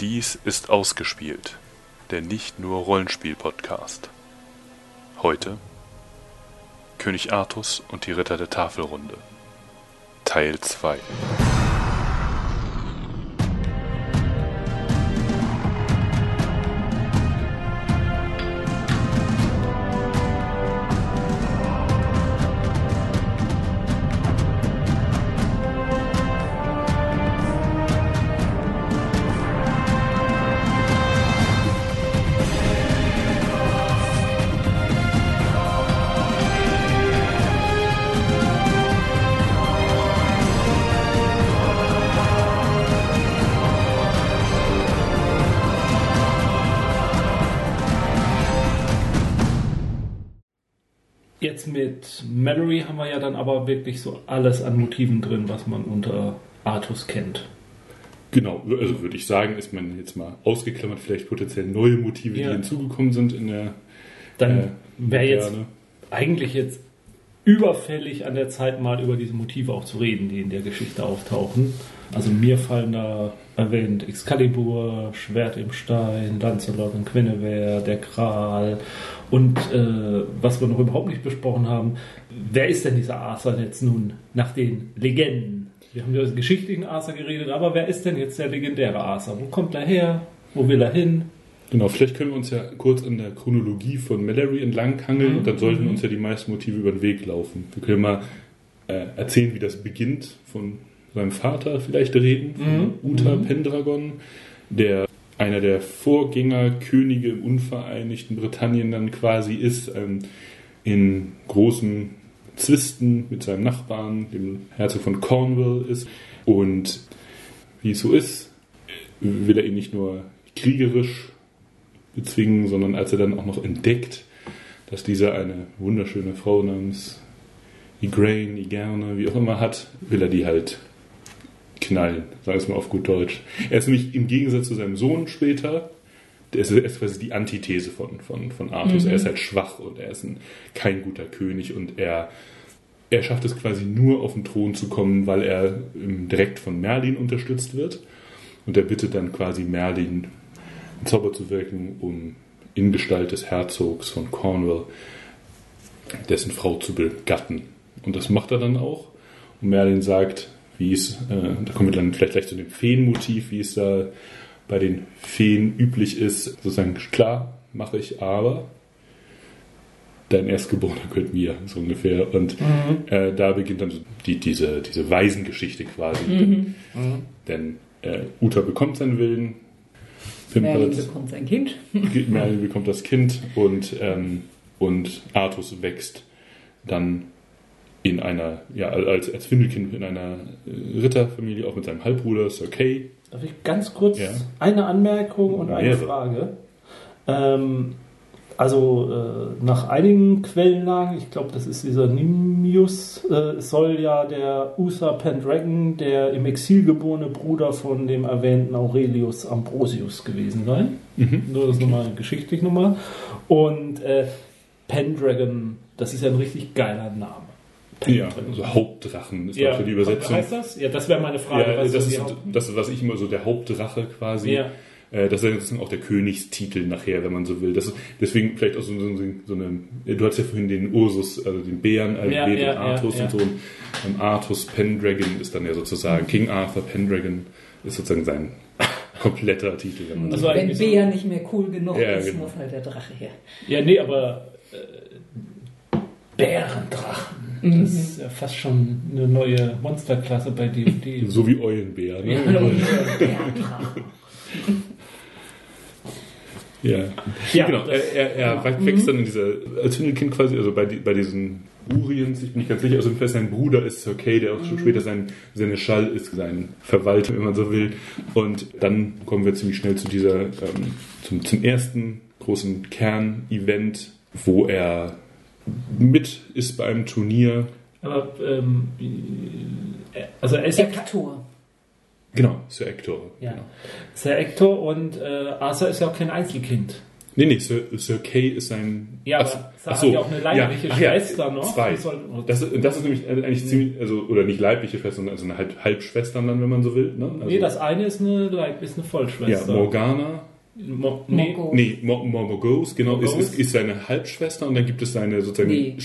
Dies ist ausgespielt, der nicht nur Rollenspiel-Podcast. Heute König Artus und die Ritter der Tafelrunde. Teil 2. aber wirklich so alles an Motiven drin, was man unter Artus kennt. Genau, also würde ich sagen, ist man jetzt mal ausgeklammert, vielleicht potenziell neue Motive, Ja. die hinzugekommen sind in der Dann äh, wäre jetzt eigentlich jetzt überfällig an der Zeit mal über diese Motive auch zu reden, die in der Geschichte auftauchen. Also mir fallen da erwähnt Excalibur, Schwert im Stein, Lancelot und Guinevere, der Kral und äh, was wir noch überhaupt nicht besprochen haben, wer ist denn dieser Arthur jetzt nun nach den Legenden? Wir haben ja über den geschichtlichen Arthur geredet, aber wer ist denn jetzt der legendäre Arthur? Wo kommt er her? Wo will er hin? Genau, vielleicht können wir uns ja kurz an der Chronologie von Mallory entlanghangeln Mhm. und dann sollten uns ja die meisten Motive über den Weg laufen. Wir können mal äh, erzählen, wie das beginnt, von seinem Vater vielleicht reden, von Mhm. Uta Mhm. Pendragon, der einer der Vorgängerkönige im unvereinigten Britannien dann quasi ist, ähm, in großen Zwisten mit seinem Nachbarn, dem Herzog von Cornwall ist. Und wie es so ist, will er ihn nicht nur kriegerisch bezwingen, sondern als er dann auch noch entdeckt, dass dieser eine wunderschöne Frau namens Igraine, Igerne, wie auch immer hat, will er die halt knallen, wir es mal auf gut Deutsch. Er ist nämlich im Gegensatz zu seinem Sohn später, der ist, ist quasi die Antithese von, von, von Artus. Er ist halt schwach und er ist ein, kein guter König und er, er schafft es quasi nur auf den Thron zu kommen, weil er ähm, direkt von Merlin unterstützt wird. Und er bittet dann quasi Merlin, einen Zauber zu wirken, um in Gestalt des Herzogs von Cornwall dessen Frau zu begatten. Und das macht er dann auch. Und Merlin sagt, wie es, äh, da kommen wir dann vielleicht gleich zu dem Feenmotiv, wie es da bei den Feen üblich ist, sozusagen, klar, mache ich, aber dein Erstgeborener gehört mir, so ungefähr. Und äh, da beginnt dann die, diese, diese Waisengeschichte quasi. Denn, denn äh, Uta bekommt seinen Willen, Merlin bekommt sein Kind. Merlin bekommt das Kind und, ähm, und Artus wächst dann in einer, ja, als, als Findelkind in einer äh, Ritterfamilie, auch mit seinem Halbbruder Sir Kay. Darf ich ganz kurz Ja. eine Anmerkung und eine Mehrere. Frage? Ähm, also äh, nach einigen Quellenlagen, ich glaube, das ist dieser Nimius, äh, soll ja der Uther Pendragon, der im Exil geborene Bruder von dem erwähnten Aurelius Ambrosius gewesen sein. Nur das nochmal geschichtlich nochmal. Und äh, Pendragon, das ist ja ein richtig geiler Name. Ja, also Hauptdrachen ist Ja, auch für die Übersetzung. Heißt das? Ja, das wäre meine Frage. Ja, was das ist Haupt- das, was ich immer so der Hauptdrache quasi. Ja. Äh, Das ist dann auch der Königstitel nachher, wenn man so will. Das ist deswegen vielleicht auch so, so, so eine. Du hattest ja vorhin den Ursus, also den Bären erwähnt, Ja, den ja, Artus ja, und so. Und ähm, Artus Pendragon ist dann ja sozusagen King Arthur Pendragon ist sozusagen sein kompletter Titel. Wenn man Also so will. Wenn Bea nicht mehr cool genug Ja, ist, genau. muss halt der Drache her. Ja, nee, aber äh, Bärendrachen. Mhm. Das ist ja fast schon eine neue Monsterklasse bei D&D. so wie Eulenbär. Ne? Ja, Bärendrachen. Ja, Ja, genau. das- er er, er wächst dann in dieser, als Findelkind quasi, also bei, bei diesen Uriens, ich bin nicht ganz sicher, also sein Bruder ist Sir Kay, der auch schon später sein, seine Schall ist, sein Verwalter, wenn man so will. Und dann kommen wir ziemlich schnell zu dieser, ähm, zum, zum ersten großen Kern-Event, wo er mit ist bei einem Turnier. Aber, ähm, äh, also er ist ja, Hector. Genau, Sir Hector. ja. Genau. ja Hector und äh, Arthur ist ja auch kein Einzelkind. Nee, nee, Sir, Sir Kay ist sein. Ja, Ach- aber ach so, hat ja auch eine leibliche ja, Schwester noch. Zwei. Das, ist- das ist nämlich eigentlich ziemlich, also, oder nicht leibliche Schwester, sondern also eine Halb, Halbschwestern dann, wenn man so will. Ne? Also, nee, das eine ist eine, Leib- ist eine ja, Vollschwester. Morgana, Mo nee, Morgo. nee, Mo- Mo- Morgause, genau, ist, Morgause. ist, ist seine Halbschwester und dann gibt es seine sozusagen. Nee.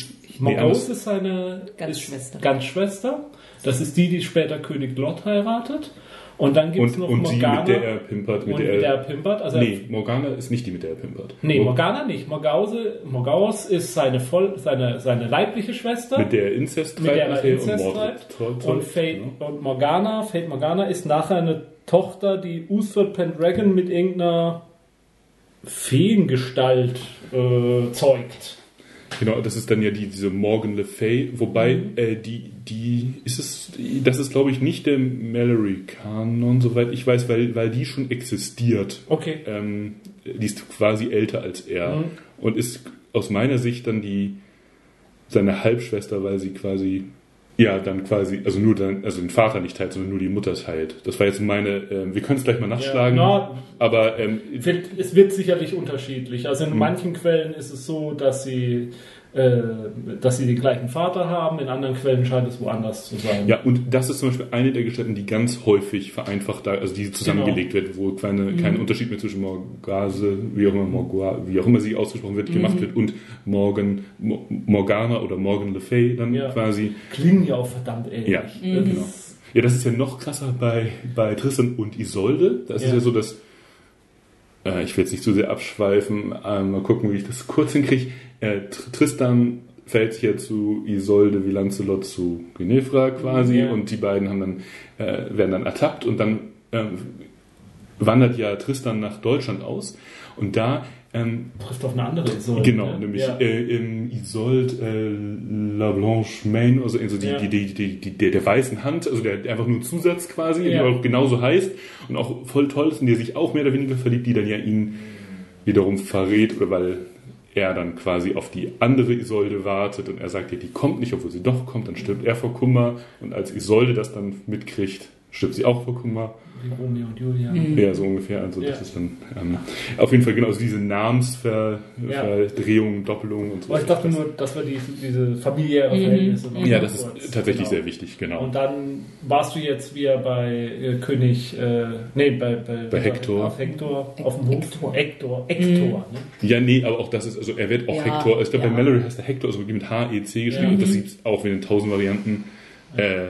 Anders. ist seine Ganzschwester. Ist Ganzschwester. Das ist die, die später König Lot heiratet. Und dann gibt es Und, noch und die, Morgana. mit der er pimpert, mit und der mit der er. er pimpert. Also Nee, Morgana ist nicht die, mit der er pimpert. Nee, Mor- Morgana nicht. Morgause, Morgaus ist seine, voll, seine, seine leibliche Schwester. Mit der er Inzest mit der er Inzest treibt. treibt, Und, Fate, genau. und Morgana, Fate Morgana ist nachher eine Tochter, die Uthred Pendragon mit irgendeiner Feengestalt äh, zeugt. Genau, das ist dann ja die, diese Morgan Le Fay, wobei Mhm. äh, die, die ist es, das ist glaube ich nicht der Mallory-Kanon, soweit ich weiß, weil, weil die schon existiert. Okay. Ähm, die ist quasi älter als er Mhm. und ist aus meiner Sicht dann die seine Halbschwester, weil sie quasi ja dann quasi also nur dann also den Vater nicht teilt, sondern nur die Mutter teilt. Das war jetzt meine. ähm, wir können es gleich mal nachschlagen, Ja, na, aber ähm, es wird sicherlich unterschiedlich. Also in Mhm. manchen Quellen ist es so, dass sie, dass sie den gleichen Vater haben, in anderen Quellen scheint es woanders zu sein. Ja, und das ist zum Beispiel eine der Gestalten, die ganz häufig vereinfacht da, also die zusammengelegt wird, wo keine, kein Unterschied mehr zwischen Morgase, wie auch immer Morgua, wie auch immer sie ausgesprochen wird, gemacht wird und Morgan, Mo- Morgana oder Morgan Le Fay dann Ja. quasi. Klingen ja auch verdammt ähnlich. Ja, Das genau. ist- Ja, das ist ja noch krasser bei, bei Tristan und Isolde. Das ist Ja. ja so, dass äh, ich will jetzt nicht zu sehr abschweifen, äh, mal gucken, wie ich das kurz hinkriege. Äh, Tr- Tristan fällt sich ja zu Isolde wie Lancelot zu Ginevra quasi Ja. und die beiden haben dann, äh, werden dann ertappt und dann ähm, wandert ja Tristan nach Deutschland aus und da ähm, trifft auf eine andere Isolde. Genau, ne? nämlich Ja. äh, im Isolde äh, La Blanche Main, also, also die, Ja. die, die, die, die, der, der weißen Hand, also der, einfach nur ein Zusatz quasi, Ja. der auch genauso heißt und auch voll toll ist und der sich auch mehr oder weniger verliebt, die dann ja ihn wiederum verrät, oder weil er dann quasi auf die andere Isolde wartet und er sagt ja, die kommt nicht, obwohl sie doch kommt, dann stirbt er vor Kummer und als Isolde das dann mitkriegt, stirbt sie auch vor Kummer. Wie Romeo und Julia. Ja, so ungefähr. Also das Ja. ist dann ähm, auf jeden Fall genau also diese Ja. Namensverdrehungen, Doppelungen und so. Aber ich dachte nur, dass wir die, diese familiäre Mhm. Verhältnisse ja, das kurz- ist tatsächlich genau. sehr wichtig, genau. Und dann warst du jetzt wieder bei äh, König, äh, nee, bei, bei, Bei Hektor. Auf Hektor, auf dem Hof. Hektor. Hektor, Hektor, ne? ja, nee, aber auch das ist, also er wird auch Ja, Hector, ich glaube ja. bei Mallory heißt er Hector, also mit H-E-C geschrieben Ja. und das gibt es auch wieder in tausend Varianten. Äh,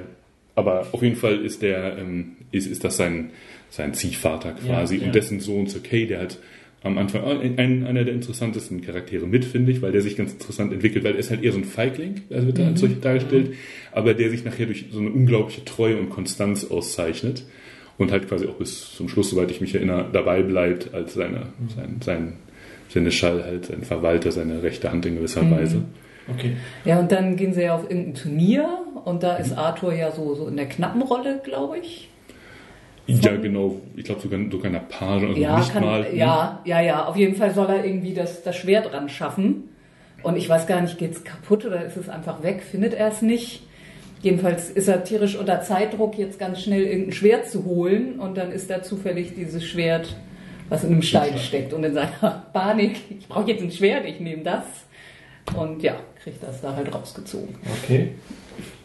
aber auf jeden Fall ist der, ähm, ist, ist das sein, sein Ziehvater quasi Ja, ja. und dessen Sohn Sir Kay, der hat am Anfang ein, ein, einer der interessantesten Charaktere mit, finde ich, weil der sich ganz interessant entwickelt, weil er ist halt eher so ein Feigling, also wird er als solch dargestellt, aber der sich nachher durch so eine unglaubliche Treue und Konstanz auszeichnet und halt quasi auch bis zum Schluss, soweit ich mich erinnere, dabei bleibt als seine, sein, sein Seneschall, halt sein Verwalter, seine rechte Hand in gewisser Weise. Okay. Ja, und dann gehen sie ja auf irgendein Turnier und da ist Arthur ja so, so in der knappen Rolle, glaube ich. Ja, genau, ich glaube sogar, sogar einer Page, also ja, nicht kann, mal. ne? ja, ja, ja. Auf jeden Fall soll er irgendwie das, das Schwert ran schaffen. Und ich weiß gar nicht, geht's kaputt oder ist es einfach weg? Findet er es nicht? Jedenfalls ist er tierisch unter Zeitdruck, jetzt ganz schnell irgendein Schwert zu holen. Und dann ist da zufällig dieses Schwert, was in einem Stein steckt. Und in seiner Panik, ich brauche jetzt ein Schwert, ich nehme das. Und ja, kriegt das da halt rausgezogen. Okay.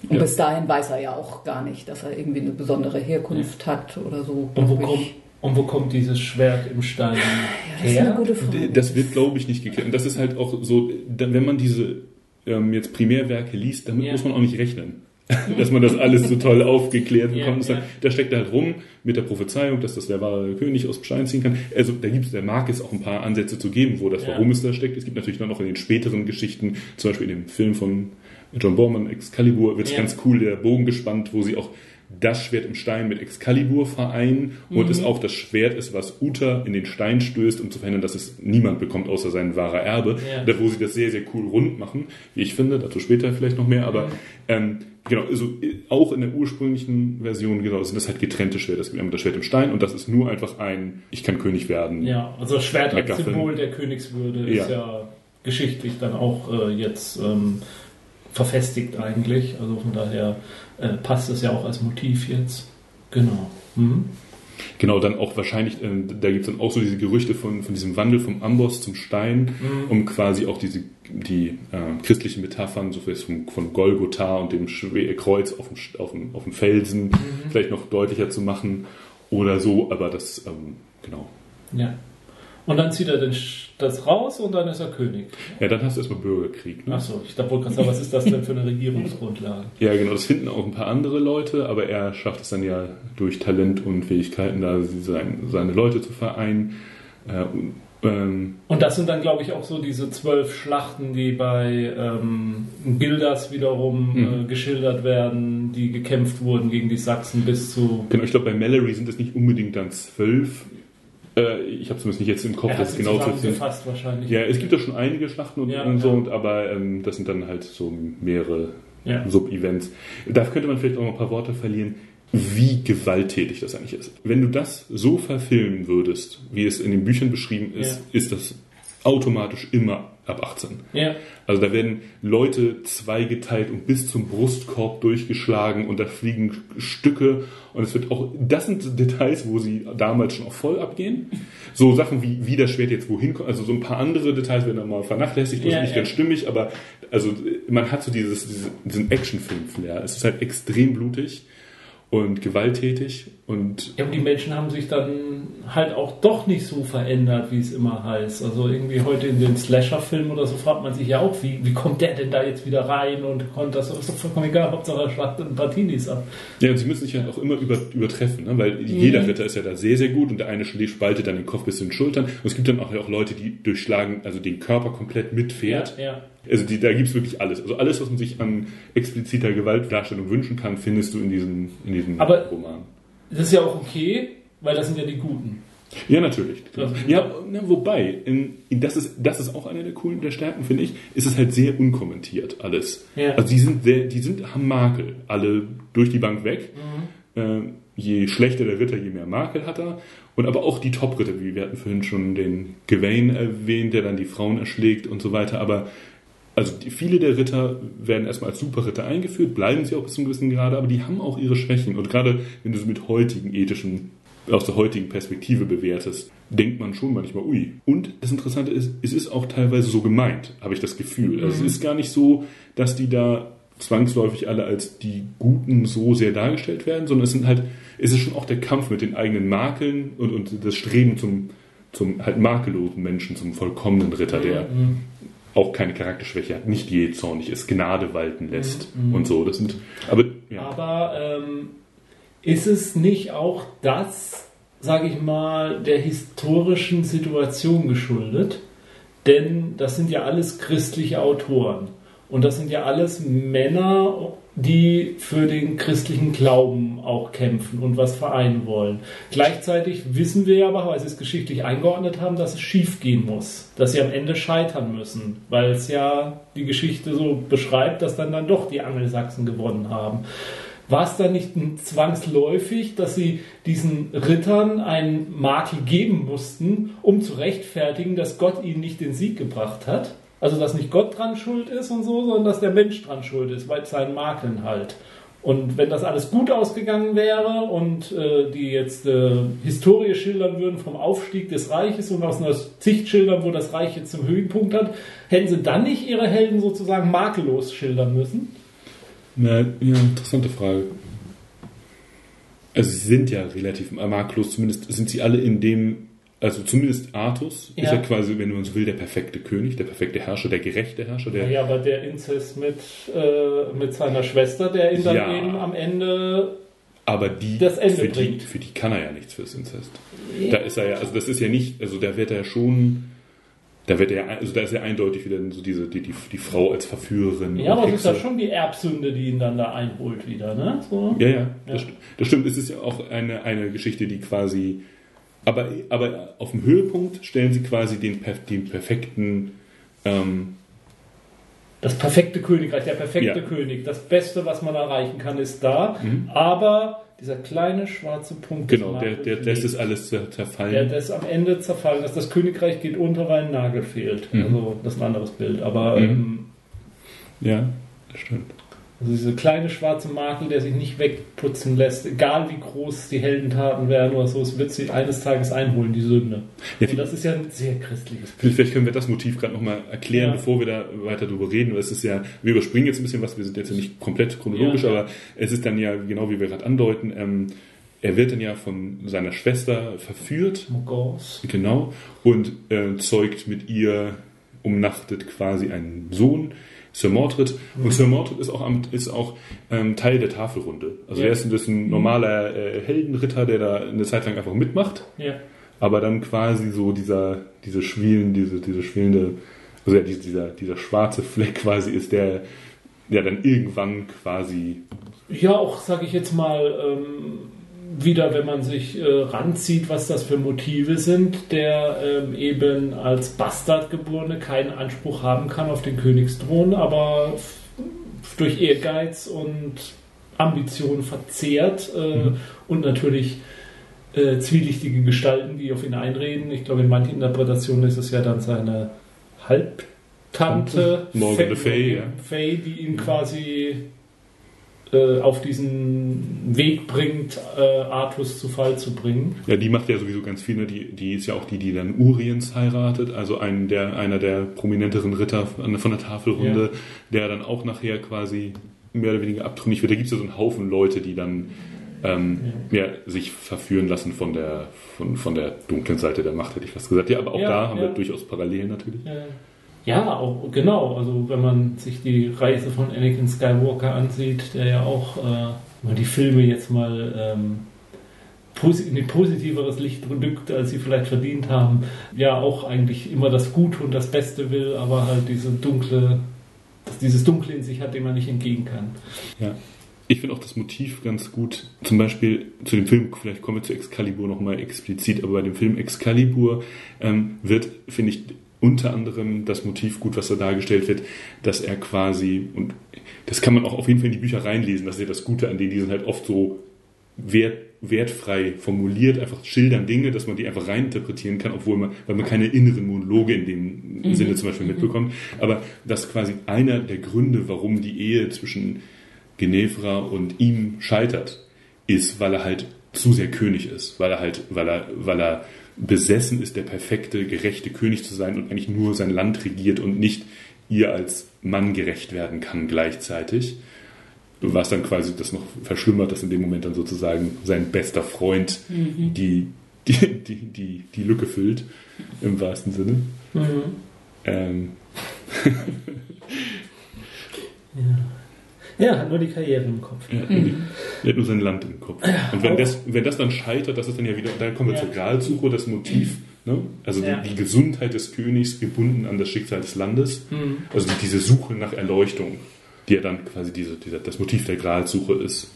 Und Ja. bis dahin weiß er ja auch gar nicht, dass er irgendwie eine besondere Herkunft hat oder so. Und wo, kommt, und wo kommt dieses Schwert im Stein Ja, das ist eine her? gute Frage. Das wird, glaube ich, nicht geklärt. Und das ist halt auch so, wenn man diese ähm, jetzt Primärwerke liest, damit Ja. muss man auch nicht rechnen. dass man das alles so toll aufgeklärt Ja, bekommt. Und ja. sagt, Da steckt er halt rum mit der Prophezeiung, dass das der wahre König aus dem Stein ziehen kann. Also da gibt's, der mag es auch ein paar Ansätze zu geben, wo das Ja. Warum es da steckt. Es gibt natürlich dann noch in den späteren Geschichten, zum Beispiel in dem Film von John Borman, Excalibur, wird Ja. ganz cool der Bogen gespannt, wo sie auch das Schwert im Stein mit Excalibur vereinen und Mhm. es auch das Schwert ist, was Uther in den Stein stößt, um zu verhindern, dass es niemand bekommt, außer sein wahrer Erbe. Ja. Da, wo sie das sehr, sehr cool rund machen, wie ich finde, dazu später vielleicht noch mehr, aber ähm, genau, also äh, auch in der ursprünglichen Version genau, sind das halt getrennte Schwerter. Es gibt einmal das Schwert im Stein und das ist nur einfach ein, ich kann König werden. Ja, also das Schwert als. Symbol der Königswürde Ja. ist ja geschichtlich dann auch äh, jetzt ähm, verfestigt eigentlich. Also von daher äh, passt es ja auch als Motiv jetzt. Genau. Mhm. Genau, dann auch wahrscheinlich, äh, da gibt es dann auch so diese Gerüchte von, von diesem Wandel vom Amboss zum Stein, Mhm. um quasi auch diese die äh, christlichen Metaphern, so jetzt von, von Golgotha und dem Schwe Kreuz auf dem, auf dem, auf dem Felsen Mhm. vielleicht noch deutlicher zu machen oder so, aber das, ähm, genau. Ja. Und dann zieht er den das raus und dann ist er König. Ja, dann hast du erstmal Bürgerkrieg. Ne? Achso, ich dachte, wollte gerade sagen, was ist das denn für eine Regierungsgrundlage? Ja, genau, das finden auch ein paar andere Leute, aber er schafft es dann ja durch Talent und Fähigkeiten, da sein, seine Leute zu vereinen. Äh, und, ähm, Und das sind dann, glaube ich, auch so diese zwölf Schlachten, die bei ähm, Gildas wiederum Mhm. äh, geschildert werden, die gekämpft wurden gegen die Sachsen bis zu. genau, ich glaube, bei Mallory sind es nicht unbedingt dann zwölf. Äh, ich habe zumindest nicht jetzt im Kopf, dass es genau zwölf sind. zusammengefasst wahrscheinlich. Ja, es gibt ja schon einige Schlachten und, Ja, und so, ja. und, aber ähm, das sind dann halt so mehrere Ja. Sub-Events. Da könnte man vielleicht auch noch ein paar Worte verlieren, wie gewalttätig das eigentlich ist. Wenn du das so verfilmen würdest, wie es in den Büchern beschrieben ist, ist das automatisch immer ab 18. Ja. Also da werden Leute zweigeteilt und bis zum Brustkorb durchgeschlagen und da fliegen Stücke und es wird auch, das sind Details, wo sie damals schon auch voll abgehen. So Sachen wie, wie das Schwert jetzt wohin kommt, also so ein paar andere Details werden dann mal vernachlässigt, das Ja, ist nicht ja. ganz stimmig, aber also man hat so dieses, diese- diesen Actionfilm-Flair. Es ist halt extrem blutig und gewalttätig und Ja, und die Menschen haben sich dann halt auch doch nicht so verändert, wie es immer heißt. Also irgendwie heute in den Slasher-Filmen oder so fragt man sich ja auch, wie, wie kommt der denn da jetzt wieder rein und kommt das ist doch vollkommen egal, Hauptsache er schlachtet ein paar Teenies ab. Ja, und sie müssen sich halt auch immer über, übertreffen, ne? weil jeder Ritter ist ja da sehr, sehr gut und der eine schlägt- spaltet dann den Kopf bis zu den Schultern. Und es gibt dann auch, auch Leute, die durchschlagen, also den Körper komplett mit Pferd. ja. Also die, da gibt's wirklich alles. Also alles, was man sich an expliziter Gewaltdarstellung wünschen kann, findest du in diesem, in diesem Aber- Roman. Das ist ja auch okay, weil das sind ja die Guten. Ja, natürlich. Ja, na, wobei, in, in, das, ist, das ist auch eine der coolen der Stärken, finde ich, ist es halt sehr unkommentiert alles. Ja. Also die sind sehr, die sind, haben Makel, alle durch die Bank weg. Mhm. Äh, je schlechter der Ritter, je mehr Makel hat er. Und aber auch die Top-Ritter, wie wir hatten vorhin schon den Gawain erwähnt, der dann die Frauen erschlägt und so weiter. Aber also die, viele der Ritter werden erstmal als Superritter eingeführt, bleiben sie auch bis zu einem gewissen Grade, aber die haben auch ihre Schwächen. Und gerade wenn du es mit heutigen ethischen, aus der heutigen Perspektive bewertest, denkt man schon manchmal, ui. Und das Interessante ist, es ist auch teilweise so gemeint, habe ich das Gefühl. Also es ist gar nicht so, dass die da zwangsläufig alle als die Guten so sehr dargestellt werden, sondern es sind halt, es ist schon auch der Kampf mit den eigenen Makeln und, und das Streben zum, zum halt makellosen Menschen, zum vollkommenen Ritter, der auch keine Charakterschwäche hat, nicht jähzornig ist, Gnade walten lässt und so. Das sind, aber ja. Aber ähm, ist es nicht auch das, sage ich mal, der historischen Situation geschuldet? Denn das sind ja alles christliche Autoren. Und das sind ja alles Männer, die für den christlichen Glauben auch kämpfen und was vereinen wollen. Gleichzeitig wissen wir aber, weil sie es geschichtlich eingeordnet haben, dass es schief gehen muss, dass sie am Ende scheitern müssen, weil es ja die Geschichte so beschreibt, dass dann dann doch die Angelsachsen gewonnen haben. War es dann nicht zwangsläufig, dass sie diesen Rittern einen Makel geben mussten, um zu rechtfertigen, dass Gott ihnen nicht den Sieg gebracht hat? Also, dass nicht Gott dran schuld ist und so, sondern dass der Mensch dran schuld ist, weil seinen Makeln halt. Und wenn das alles gut ausgegangen wäre und äh, die jetzt äh, Historie schildern würden vom Aufstieg des Reiches und aus einer Sicht schildern, wo das Reich jetzt zum Höhepunkt hat, hätten sie dann nicht ihre Helden sozusagen makellos schildern müssen? Na, ja, interessante Frage. Also sie sind ja relativ makellos, zumindest sind sie alle in dem, also zumindest Artus ist Ja. ja quasi, wenn man so will, der perfekte König, der perfekte Herrscher, der gerechte Herrscher, der Ja, aber der Inzest mit, äh, mit seiner Schwester, der ihn dann Ja. eben am Ende. aber die, das Ende für, die, bringt. für die kann er ja nichts fürs Inzest. Da ist er ja, also das ist ja nicht, also da wird er schon, da wird er, also da ist ja eindeutig wieder so diese, die, die, die Frau als Verführerin. Ja, aber es ist ja schon die Erbsünde, die ihn dann da einholt wieder, ne? So. Ja, ja, Ja. Das, das stimmt. Es ist ja auch eine, eine Geschichte, die quasi. Aber, aber auf dem Höhepunkt stellen sie quasi den, den perfekten. Ähm, Das perfekte Königreich, der perfekte Ja. König. Das Beste, was man erreichen kann, ist da. Mhm. Aber dieser kleine schwarze Punkt. genau, der, der lässt es alles zer- zerfallen. Der das am Ende zerfallen ist. Das Königreich geht unter, weil ein Nagel fehlt. Mhm. Also, das ist ein anderes Bild. Aber Mhm. ähm, ja, das stimmt. Also diese kleine schwarze Makel, der sich nicht wegputzen lässt, egal wie groß die Heldentaten werden oder so, es wird sie eines Tages einholen, die Sünde. Ja, Und das ist ja ein sehr christliches Vielleicht können wir das Motiv gerade nochmal erklären, Ja. bevor wir da weiter drüber reden. Weil es ist ja, wir überspringen jetzt ein bisschen was, wir sind jetzt ja nicht komplett chronologisch, Ja. aber es ist dann ja, genau wie wir gerade andeuten, ähm, er wird dann ja von seiner Schwester verführt, Mogors. genau, und äh, zeugt mit ihr, umnachtet quasi einen Sohn, Sir Mordred. Und Sir Mordred ist auch, am, ist auch ähm, Teil der Tafelrunde. Also Ja. er ist, ist ein normaler äh, Heldenritter, der da eine Zeit lang einfach mitmacht Ja. aber dann quasi so dieser, diese schwielen, diese, diese schwelende, also ja, dieser, dieser, dieser schwarze Fleck quasi ist der, der dann irgendwann quasi, Ja, auch, sage ich jetzt mal, ähm, wieder, wenn man sich äh, ranzieht, was das für Motive sind, der ähm, eben als Bastardgeborene keinen Anspruch haben kann auf den Königsthron, aber durch Ehrgeiz und Ambition verzehrt äh, und natürlich äh, zwielichtige Gestalten, die auf ihn einreden. Ich glaube, in manchen Interpretationen ist es ja dann seine Halbtante, Morgan Le Fay- Fay, ja. Fay, die ihn quasi äh, auf diesen Weg bringt, äh, Artus zu Fall zu bringen. ja, die macht ja sowieso ganz viele, die, die ist ja auch die, die dann Uriens heiratet, also ein, der, einer der prominenteren Ritter von von der Tafelrunde, der dann auch nachher quasi mehr oder weniger abtrünnig wird. Da gibt es ja so einen Haufen Leute, die dann ähm, ja. sich verführen lassen von der, von, von der dunklen Seite der Macht, hätte ich fast gesagt. Ja, aber auch Ja, da haben ja. wir durchaus Parallelen natürlich. Ja, auch, genau. Also wenn man sich die Reise von Anakin Skywalker ansieht, der ja auch, äh, wenn man die Filme jetzt mal ähm, in ein positiveres Licht rückt, als sie vielleicht verdient haben, ja auch eigentlich immer das Gute und das Beste will, aber halt diese dunkle, dieses Dunkle in sich hat, dem man nicht entgehen kann. Ja. Ich finde auch das Motiv ganz gut. Zum Beispiel zu dem Film, vielleicht kommen wir zu Excalibur nochmal explizit, aber bei dem Film Excalibur ähm, wird, finde ich, unter anderem das Motiv gut, was da dargestellt wird, dass er quasi, und das kann man auch auf jeden Fall in die Bücher reinlesen, das ist ja das Gute an denen, die sind halt oft so wert, wertfrei formuliert, einfach schildern Dinge, dass man die einfach reininterpretieren kann, obwohl man, weil man keine inneren Monologe in dem Sinne zum Beispiel mitbekommt. Aber dass quasi einer der Gründe, warum die Ehe zwischen Genevra und ihm scheitert, ist, weil er halt zu sehr König ist, weil er halt, weil er, weil er besessen ist, der perfekte, gerechte König zu sein und eigentlich nur sein Land regiert und nicht ihr als Mann gerecht werden kann gleichzeitig. Was dann quasi das noch verschlimmert, dass in dem Moment dann sozusagen sein bester Freund die, die, die, die, die Lücke füllt, im wahrsten Sinne. Ähm, Ja, hat nur die Karriere im Kopf. Er hat, nur die, er hat nur sein Land im Kopf. Und wenn das, wenn das dann scheitert, das ist dann ja wieder, dann kommen wir Ja. zur Gralsuche, das Motiv, ne? also Ja. die, die Gesundheit des Königs gebunden an das Schicksal des Landes, Mhm. also die, diese Suche nach Erleuchtung, die ja dann quasi diese, dieser, das Motiv der Gralsuche ist.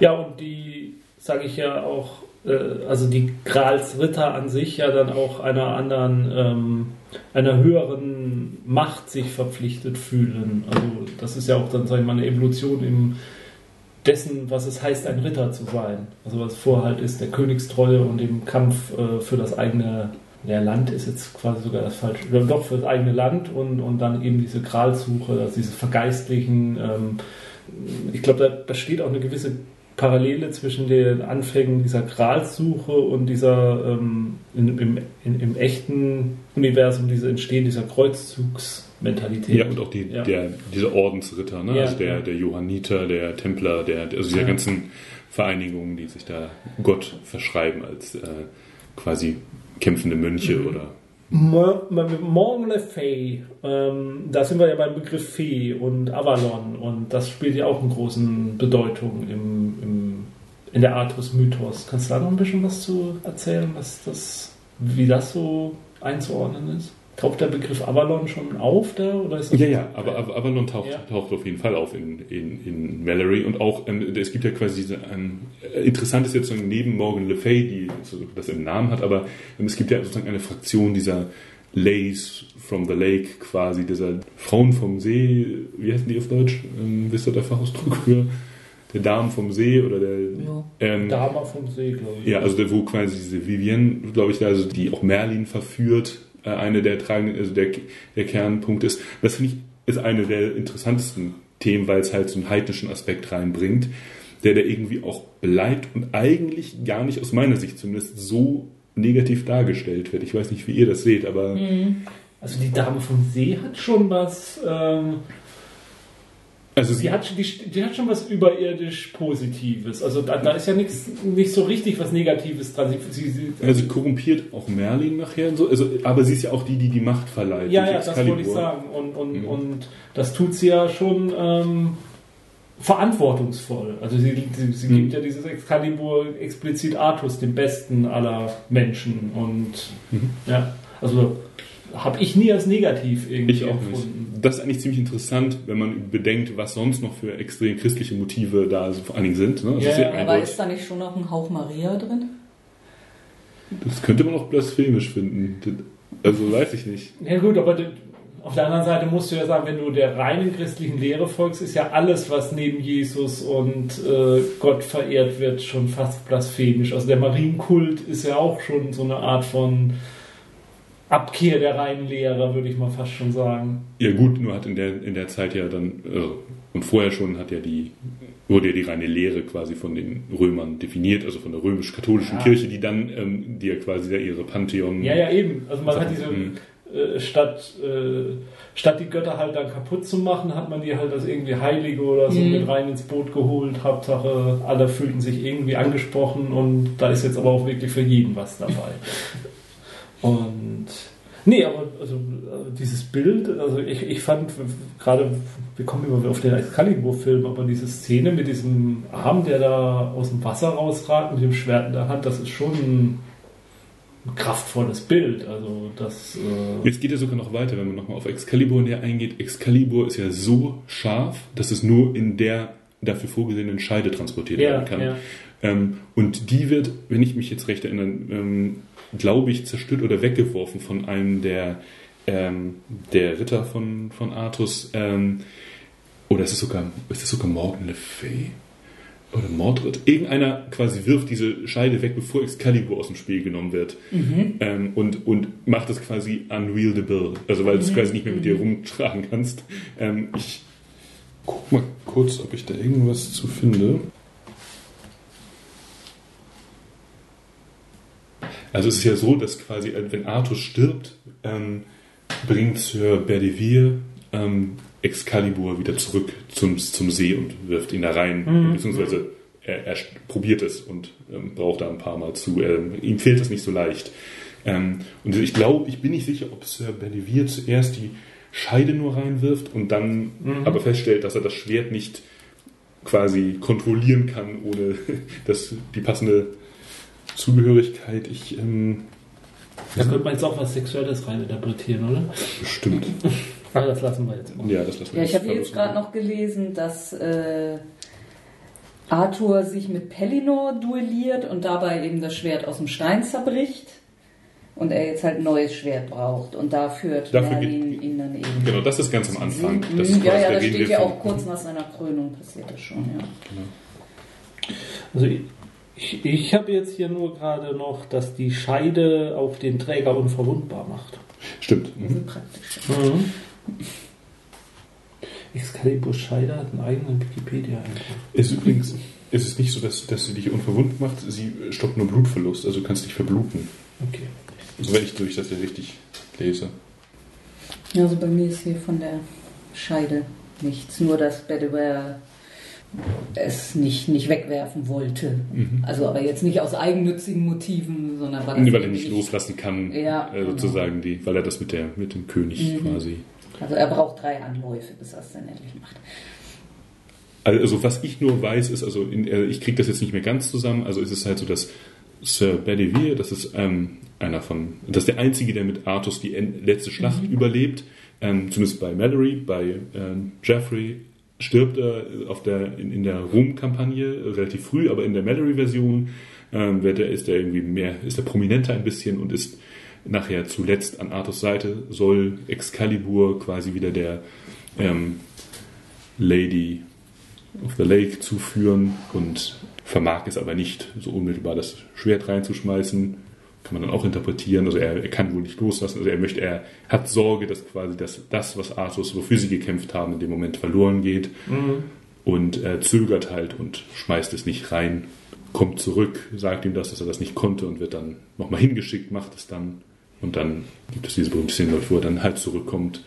Ja, und die, sage ich ja auch, also die Gralsritter an sich ja dann auch einer anderen, ähm, einer höheren Macht sich verpflichtet fühlen. Also das ist ja auch dann, sag ich mal, eine Evolution im dessen, was es heißt, ein Ritter zu sein. Also was vorher halt ist, der Königstreue und im Kampf äh, für das eigene ja, Land ist jetzt quasi sogar das falsche, doch für das eigene Land und, und dann eben diese Gralsuche, also dieses Vergeistlichen. Ähm, ich glaube, da, da steht auch eine gewisse Parallele zwischen den Anfängen dieser Gralsuche und dieser ähm, in, im, in, im echten Universum, diese Entstehen dieser Kreuzzugsmentalität. Ja, und auch die, Ja. der, diese Ordensritter, ne? Ja, also der, ja. der Johanniter, der Templer, der, also diese Ja. ganzen Vereinigungen, die sich da Gott verschreiben als äh, quasi kämpfende Mönche Mhm. oder Mo- Morgan Le Fay, ähm, da sind wir ja beim Begriff Fee und Avalon und das spielt ja auch eine große Bedeutung im, im, in der Artus-Mythos. Kannst du da noch ein bisschen was zu erzählen, was das, wie das so einzuordnen ist? Taucht der Begriff Avalon schon auf da? Oder ist das Ja, ja, aber, Avalon taucht, Ja. taucht auf jeden Fall auf in, in, in Mallory und auch, ähm, es gibt ja quasi diese, ähm, interessant ist jetzt sozusagen neben Morgan Le Fay, die so das im Namen hat, aber ähm, es gibt ja sozusagen eine Fraktion dieser Lays from the Lake quasi, dieser Frauen vom See, wie heißen die auf Deutsch? Ähm, wisst ihr der Fachausdruck für? Der Damen vom See oder der, Ja. ähm, Dama vom See, glaube ich. ja, also der, wo quasi diese Vivienne, glaube ich, da, also die auch Merlin verführt, äh, eine der tragenden, also der, der Kernpunkt ist. Das finde ich, ist eine der interessantesten Themen, weil es halt so einen heidnischen Aspekt reinbringt, der da irgendwie auch bleibt und eigentlich gar nicht aus meiner Sicht zumindest so negativ dargestellt wird. Ich weiß nicht, wie ihr das seht, aber Also die Dame vom See hat schon was. Ähm, also die, hat, die, die hat schon was überirdisch Positives. Also da, da ist ja nichts nicht so richtig was Negatives dran. Sie, sie, sie, Also korrumpiert auch Merlin nachher und so. Also, aber sie ist ja auch die, die die Macht verleiht. ja, ja, das wollte ich sagen. Und, und, Mhm. und das tut sie ja schon ähm, verantwortungsvoll. Also sie, sie, sie Mhm. gibt ja dieses Excalibur explizit Artus, dem besten aller Menschen. Und Mhm. ja, also habe ich nie als negativ irgendwie Ich auch empfunden. nicht. Das ist eigentlich ziemlich interessant, wenn man bedenkt, was sonst noch für extrem christliche Motive da so vor allen Dingen sind. Ne? Ja, ist Aber ist da nicht schon noch ein Hauch Maria drin? das könnte man auch blasphemisch finden. Also weiß ich nicht. Ja gut, aber auf der anderen Seite musst du ja sagen, wenn du der reinen christlichen Lehre folgst, ist ja alles, was neben Jesus und äh, Gott verehrt wird, schon fast blasphemisch. Also der Marienkult ist ja auch schon so eine Art von Abkehr der reinen Lehre, würde ich mal fast schon sagen. Ja gut, nur hat in der, in der Zeit ja dann, äh, und vorher schon hat ja die, wurde ja die reine Lehre quasi von den Römern definiert, also von der römisch-katholischen Ja. Kirche, die dann, ähm, die ja quasi da ihre Pantheon... Ja, ja, eben. Also man hat diese, mhm. äh, statt, äh, statt die Götter halt dann kaputt zu machen, hat man die halt als irgendwie Heilige oder so Mhm. mit rein ins Boot geholt. Hauptsache, alle fühlten sich irgendwie angesprochen und da ist jetzt aber auch wirklich für jeden was dabei. Und nee, aber also, dieses Bild, also ich, ich fand gerade, wir kommen immer auf den Excalibur-Film, aber diese Szene mit diesem Arm, der da aus dem Wasser rausragt, mit dem Schwert in der Hand, das ist schon ein ein kraftvolles Bild. Also das. Äh, Jetzt geht er sogar noch weiter, wenn man nochmal auf Excalibur näher eingeht. Excalibur ist ja so scharf, dass es nur in der dafür vorgesehenen Scheide transportiert ja, werden kann. ja. Ähm, und die wird, wenn ich mich jetzt recht erinnere, ähm, glaube ich, zerstört oder weggeworfen von einem der, ähm, der Ritter von, von Artus. Ähm, oder ist es sogar, ist es sogar Morgan Le Fay? Oder Mordred? Irgendeiner quasi wirft diese Scheide weg, bevor Excalibur aus dem Spiel genommen wird. Ähm, und, und macht es quasi unwieldable. Also weil du es quasi nicht mehr mit dir rumtragen kannst. Ähm, ich guck mal kurz, ob ich da irgendwas zu finde. Also es ist ja so, dass quasi, äh, wenn Arthur stirbt, ähm, bringt Sir Bedivere ähm, Excalibur wieder zurück zum, zum See und wirft ihn da rein. Beziehungsweise er, er probiert es und ähm, braucht da ein paar Mal zu. Ähm, ihm fehlt es nicht so leicht. Ähm, und ich glaube, ich bin nicht sicher, ob Sir Bedivere zuerst die Scheide nur reinwirft und dann aber feststellt, dass er das Schwert nicht quasi kontrollieren kann, ohne dass die passende Zugehörigkeit. Ich ähm, Da könnte man jetzt auch was Sexuelles reininterpretieren, oder? bestimmt. Aber das lassen wir jetzt mal. Ja, das lassen wir Ja, ich habe jetzt gerade noch gelesen, dass äh, Arthur sich mit Pellinor duelliert und dabei eben das Schwert aus dem Stein zerbricht und er jetzt halt ein neues Schwert braucht und da führt Dafür Merlin ihn dann eben. Genau, das ist ganz am Anfang. Mhm, Das ist ja, quasi, ja, da steht ja auch kurz nach seiner Krönung passiert das schon, ja. Also ich, ich, habe jetzt hier nur gerade noch, dass die Scheide auch den Träger unverwundbar macht. Stimmt. Mhm. Praktisch. Excalibur Scheide hat einen eigenen Wikipedia-Eintrag. Es ist übrigens, es ist nicht so, dass, dass sie dich unverwundbar macht, sie stoppt nur Blutverlust, also du kannst dich verbluten. Okay. Also wenn ich, so ich das ja richtig lese. Ja, also bei mir ist hier von der Scheide nichts, nur dass Bedouin es nicht, nicht wegwerfen wollte. Mhm. Also aber jetzt nicht aus eigennützigen Motiven, sondern weil, Weil er nicht loslassen kann, Ja, äh, sozusagen, die, weil er das mit, der, mit dem König Mhm. quasi. Also er braucht drei Anläufe, bis er es dann endlich macht. Also was ich nur weiß, ist, also in, äh, ich kriege das jetzt nicht mehr ganz zusammen, also ist es halt so, dass Sir Bedivere, das ist ähm, einer von, das ist der Einzige, der mit Artus die letzte Schlacht überlebt, ähm, zumindest bei Mallory, bei ähm, Geoffrey stirbt er auf der, in, in der Rom-Kampagne äh, relativ früh, aber in der Mallory-Version ähm, wird er, ist er irgendwie mehr, ist er prominenter ein bisschen und ist nachher zuletzt an Arthurs Seite, soll Excalibur quasi wieder der ähm, Lady of the Lake zuführen und vermag es aber nicht, so unmittelbar das Schwert reinzuschmeißen kann man dann auch interpretieren. Also er, er, kann wohl nicht loslassen. Also er möchte, er hat Sorge, dass quasi das, das was Arthus, wofür sie gekämpft haben, in dem Moment verloren geht. Mhm. Und er zögert halt und schmeißt es nicht rein, kommt zurück, sagt ihm das, dass er das nicht konnte und wird dann nochmal hingeschickt, macht es dann. Und dann gibt es diese berühmte Szene, wo er dann halt zurückkommt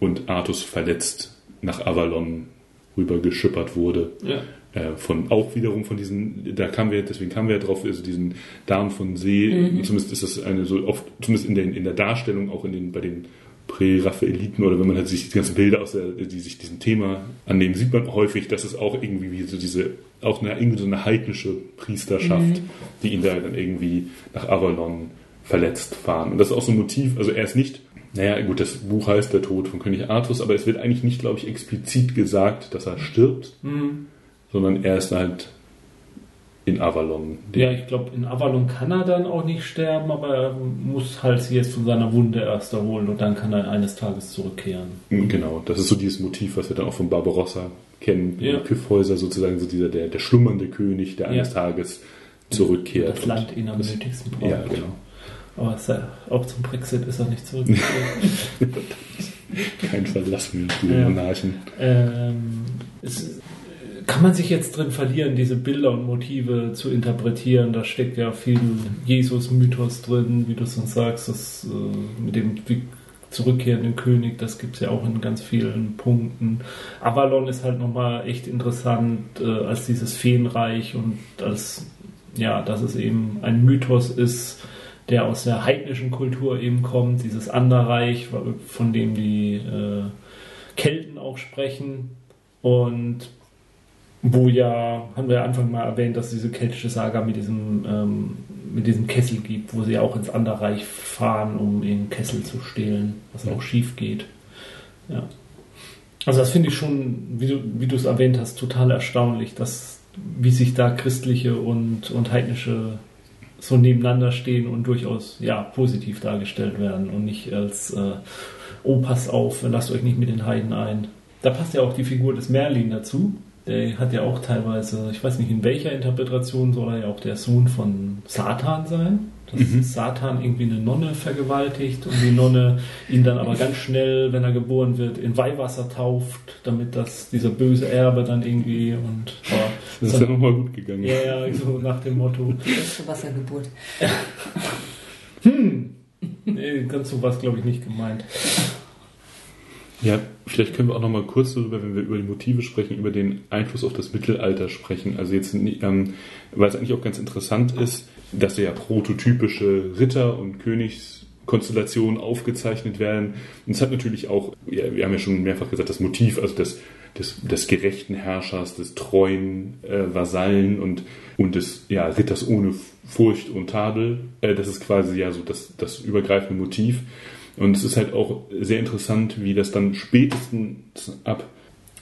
und Artus verletzt nach Avalon rüber geschippert wurde. Ja. Äh, von auch wiederum von diesen, da kamen wir, deswegen kamen wir ja drauf, also diesen Darm von See, mhm. zumindest ist das eine so oft, zumindest in, den, in der Darstellung, auch in den, bei den Prä-Raphaeliten oder wenn man halt sich die ganzen Bilder aus der, die sich diesem Thema annehmen, sieht man häufig, dass es auch irgendwie wie so diese, auch eine, irgendwie so eine heidnische Priesterschaft, mhm. die ihn da dann irgendwie nach Avalon verletzt fahren. Und das ist auch so ein Motiv, also er ist nicht naja, gut, das Buch heißt Der Tod von König Artus, aber es wird eigentlich nicht, glaube ich, explizit gesagt, dass er stirbt, mhm. Sondern er ist halt in Avalon. Ja, ich glaube, in Avalon kann er dann auch nicht sterben, aber er muss halt sich jetzt von seiner Wunde erst erholen und dann kann er eines Tages zurückkehren. Mhm, genau, das ist so dieses Motiv, was wir dann auch von Barbarossa kennen. Ja. Kyffhäuser sozusagen, so dieser, der, der schlummernde König, der eines ja. Tages zurückkehrt. Das Land ihn am nötigsten braucht. Ja, genau. Aber ja, auch zum Brexit ist er nicht zurückgekehrt. Kein Verlass mehr für den Monarchen. Ähm, es, kann man sich jetzt drin verlieren, diese Bilder und Motive zu interpretieren? Da steckt ja viel Jesus-Mythos drin, wie du es uns sagst, das, äh, mit dem zurückkehrenden König, das gibt es ja auch in ganz vielen Punkten. Avalon ist halt nochmal echt interessant äh, als dieses Feenreich und als, ja, dass es eben ein Mythos ist, der aus der heidnischen Kultur eben kommt, dieses Anderreich, von dem die äh, Kelten auch sprechen. Und wo ja, haben wir Anfang mal erwähnt, dass diese keltische Saga mit diesem, ähm, mit diesem Kessel gibt, wo sie auch ins Anderreich fahren, um den Kessel zu stehlen, was auch schief geht. Ja. Also das finde ich schon, wie du, wie du es erwähnt hast, total erstaunlich, dass wie sich da christliche und, und heidnische so nebeneinander stehen und durchaus ja, positiv dargestellt werden und nicht als äh, oh, pass auf, lasst euch nicht mit den Heiden ein. Da passt ja auch die Figur des Merlin dazu. Der hat ja auch teilweise, ich weiß nicht in welcher Interpretation soll er ja auch der Sohn von Satan sein dass mhm. Satan irgendwie eine Nonne vergewaltigt und die Nonne ihn dann aber ganz schnell, wenn er geboren wird, in Weihwasser tauft, damit das dieser böse Erbe dann irgendwie und oh, das ist ja nochmal gut gegangen. Ja, ja, so nach dem Motto. Beste Wassergeburt. hm. Nee, ganz so was glaube ich nicht gemeint. Ja, vielleicht können wir auch noch mal kurz darüber, wenn wir über die Motive sprechen, über den Einfluss auf das Mittelalter sprechen. Also jetzt, ähm, weil es eigentlich auch ganz interessant ist, dass ja prototypische Ritter- und Königskonstellationen aufgezeichnet werden. Und es hat natürlich auch, ja, wir haben ja schon mehrfach gesagt, das Motiv, also des, des, des gerechten Herrschers, des treuen äh, Vasallen und, und des ja, Ritters ohne Furcht und Tadel. Äh, das ist quasi ja so das, das übergreifende Motiv. Und es ist halt auch sehr interessant, wie das dann spätestens ab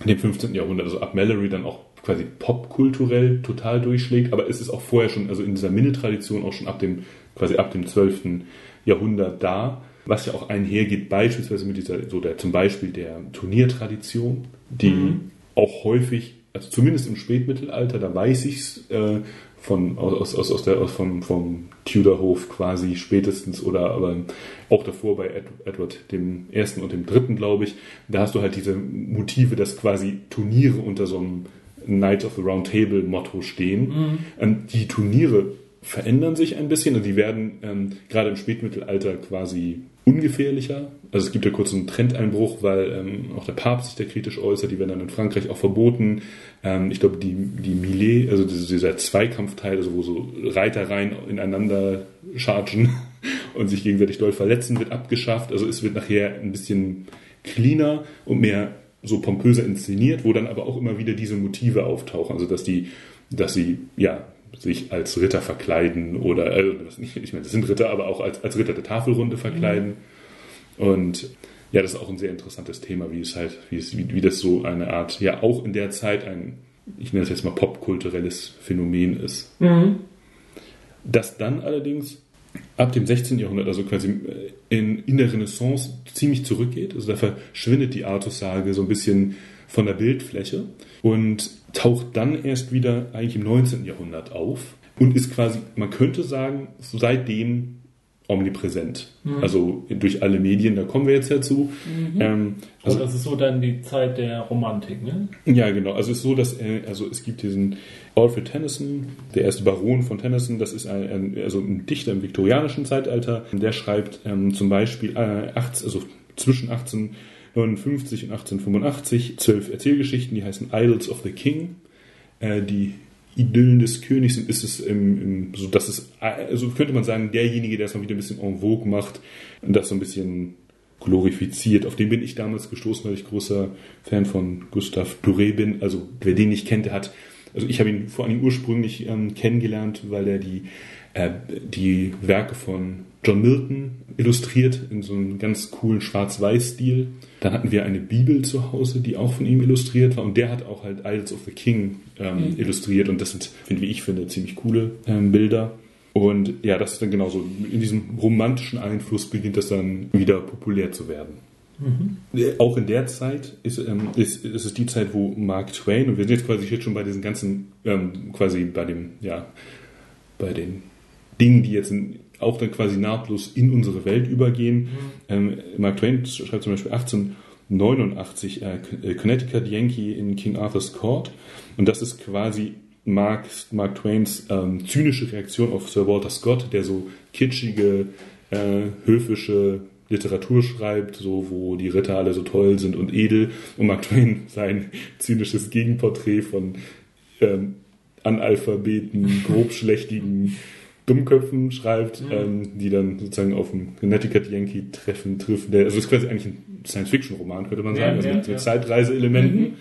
dem 15. Jahrhundert, also ab Mallory dann auch quasi popkulturell total durchschlägt, aber es ist auch vorher schon, also in dieser Minne-Tradition auch schon ab dem, quasi ab dem 12. Jahrhundert da, was ja auch einhergeht, beispielsweise mit dieser, so der, zum Beispiel der Turniertradition, die mhm. auch häufig, also zumindest im Spätmittelalter, da weiß ich es, äh, von, aus, aus, aus der, aus vom, vom Tudorhof quasi spätestens oder aber auch davor bei Ed, Edward dem ersten und dem dritten, glaube ich, da hast du halt diese Motive, dass quasi Turniere unter so einem Knights of the Round Table Motto stehen. Mhm. Ähm, die Turniere verändern sich ein bisschen und die werden ähm, gerade im Spätmittelalter quasi ungefährlicher. Also es gibt ja kurz einen Trendeinbruch, weil ähm, auch der Papst sich da kritisch äußert. Die werden dann in Frankreich auch verboten. Ähm, ich glaube, die, die Millet, also dieser Zweikampfteil, also wo so Reitereien ineinander chargen und sich gegenseitig doll verletzen, wird abgeschafft. Also es wird nachher ein bisschen cleaner und mehr so pompöser inszeniert, wo dann aber auch immer wieder diese Motive auftauchen. Also dass die, dass sie ja sich als Ritter verkleiden oder äh, ich meine, das sind Ritter, aber auch als, als Ritter der Tafelrunde verkleiden. Mhm. Und ja, das ist auch ein sehr interessantes Thema, wie es halt, wie, es, wie, wie das so eine Art, ja auch in der Zeit ein, ich nenne es jetzt mal popkulturelles Phänomen ist. Mhm. Das dann allerdings ab dem 16. Jahrhundert, also quasi äh, in, in der Renaissance, ziemlich zurückgeht. Also da verschwindet die Artussage so ein bisschen von der Bildfläche und taucht dann erst wieder eigentlich im 19. Jahrhundert auf und ist quasi, man könnte sagen, seitdem omnipräsent. Mhm. Also durch alle Medien, da kommen wir jetzt dazu. Mhm. Ähm, also, also das ist so dann die Zeit der Romantik, ne? Ja, genau. Also es ist so, dass äh, also es gibt diesen Alfred Tennyson, der erste Baron von Tennyson, das ist ein, ein also ein Dichter im viktorianischen Zeitalter, der schreibt ähm, zum Beispiel äh, 18, also zwischen 1859 und 1885 zwölf Erzählgeschichten, die heißen Idols of the King. Äh, die Idyllen des Königs ist es im, im, so dass es also könnte man sagen derjenige der es mal wieder ein bisschen en vogue macht und das so ein bisschen glorifiziert auf den bin ich damals gestoßen weil ich großer Fan von Gustav Doré bin also wer den nicht kennt der hat also ich habe ihn vor allem ursprünglich ähm, kennengelernt weil er die äh, die Werke von John Milton illustriert in so einem ganz coolen Schwarz-Weiß-Stil. Dann hatten wir eine Bibel zu Hause, die auch von ihm illustriert war. Und der hat auch halt Idols of the King ähm, mhm. illustriert. Und das sind, wie ich finde, ziemlich coole ähm, Bilder. Und ja, das ist dann genauso. In diesem romantischen Einfluss beginnt das dann wieder populär zu werden. Mhm. Äh, auch in der Zeit ist, ähm, ist, ist es die Zeit, wo Mark Twain, und wir sind jetzt quasi jetzt schon bei diesen ganzen, ähm, quasi bei dem, ja, bei den Dingen, die jetzt in, auch dann quasi nahtlos in unsere Welt übergehen. Mhm. Ähm, Mark Twain schreibt zum Beispiel 1889 äh, äh, Connecticut Yankee in King Arthur's Court und das ist quasi Mark, Mark Twains ähm, zynische Reaktion auf Sir Walter Scott, der so kitschige, äh, höfische Literatur schreibt, so wo die Ritter alle so toll sind und edel und Mark Twain sein zynisches Gegenporträt von ähm, Analphabeten, grobschlächtigen Dummköpfen schreibt, mhm. ähm, die dann sozusagen auf dem Connecticut Yankee treffen, trifft. Der, also es ist quasi eigentlich ein Science-Fiction-Roman, könnte man sagen, ja, also ja, mit, ja. Zeitreise-Elementen. Mhm.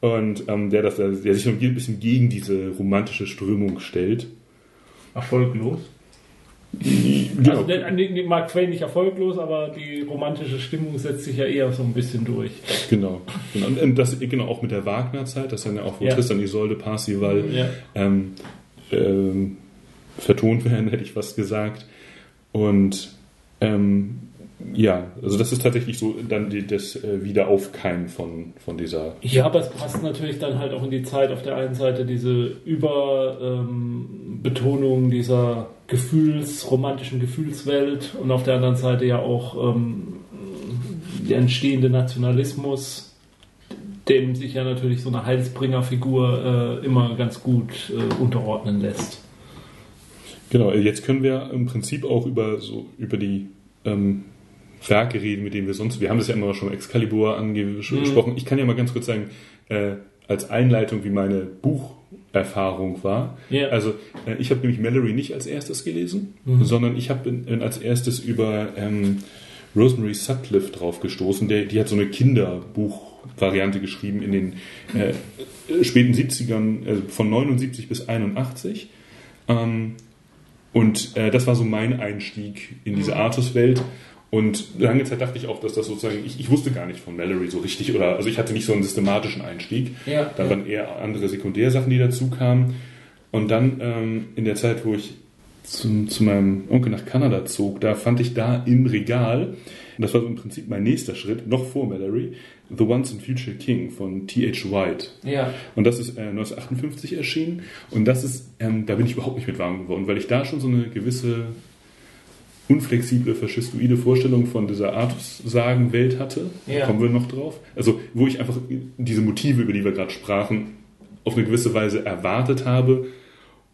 Und ähm, der, das, der sich noch ein bisschen gegen diese romantische Strömung stellt. Erfolglos? Genau. Also der Mark Twain nicht erfolglos, aber die romantische Stimmung setzt sich ja eher so ein bisschen durch. Genau. genau. Und das genau auch mit der Wagner-Zeit, das ist dann ja auch, wo ja. Tristan Isolde, Parsival, ja. ähm, ähm, vertont werden, hätte ich fast gesagt. Und ähm, ja, also das ist tatsächlich so dann die, das äh, Wiederaufkeimen von, von dieser. Ja, aber es passt natürlich dann halt auch in die Zeit auf der einen Seite diese Überbetonung ähm, dieser Gefühls, romantischen Gefühlswelt und auf der anderen Seite ja auch ähm, der entstehende Nationalismus, dem sich ja natürlich so eine Heilsbringerfigur äh, immer ganz gut äh, unterordnen lässt. Genau, jetzt können wir im Prinzip auch über so über die ähm, Werke reden, mit denen wir sonst. Wir haben das ja immer schon Excalibur angesprochen. Mhm. Ich kann ja mal ganz kurz sagen, äh, als Einleitung, wie meine Bucherfahrung war. Yeah. Also äh, ich habe nämlich Mallory nicht als erstes gelesen, mhm. sondern ich habe als erstes über ähm, Rosemary Sutcliffe drauf gestoßen. Der, die hat so eine Kinderbuchvariante geschrieben in den äh, späten 70ern, also von 79 bis 81. Ähm, und äh, das war so mein Einstieg in diese mhm. Artus-Welt. Und lange Zeit dachte ich auch, dass das sozusagen, ich, ich wusste gar nicht von Mallory so richtig, oder also ich hatte nicht so einen systematischen Einstieg. Ja, da ja. waren eher andere Sekundärsachen, die dazu kamen. Und dann ähm, in der Zeit, wo ich zum, zu meinem Onkel nach Kanada zog, da fand ich da im Regal, und das war so im Prinzip mein nächster Schritt, noch vor Mallory, The Once and Future King von T.H. White. Ja. Und das ist äh, 1958 erschienen. Und das ist, ähm, da bin ich überhaupt nicht mit warm geworden, weil ich da schon so eine gewisse unflexible, faschistoide Vorstellung von dieser Artus-Sagen-Welt hatte. Ja. Da kommen wir noch drauf. Also, wo ich einfach diese Motive, über die wir gerade sprachen, auf eine gewisse Weise erwartet habe.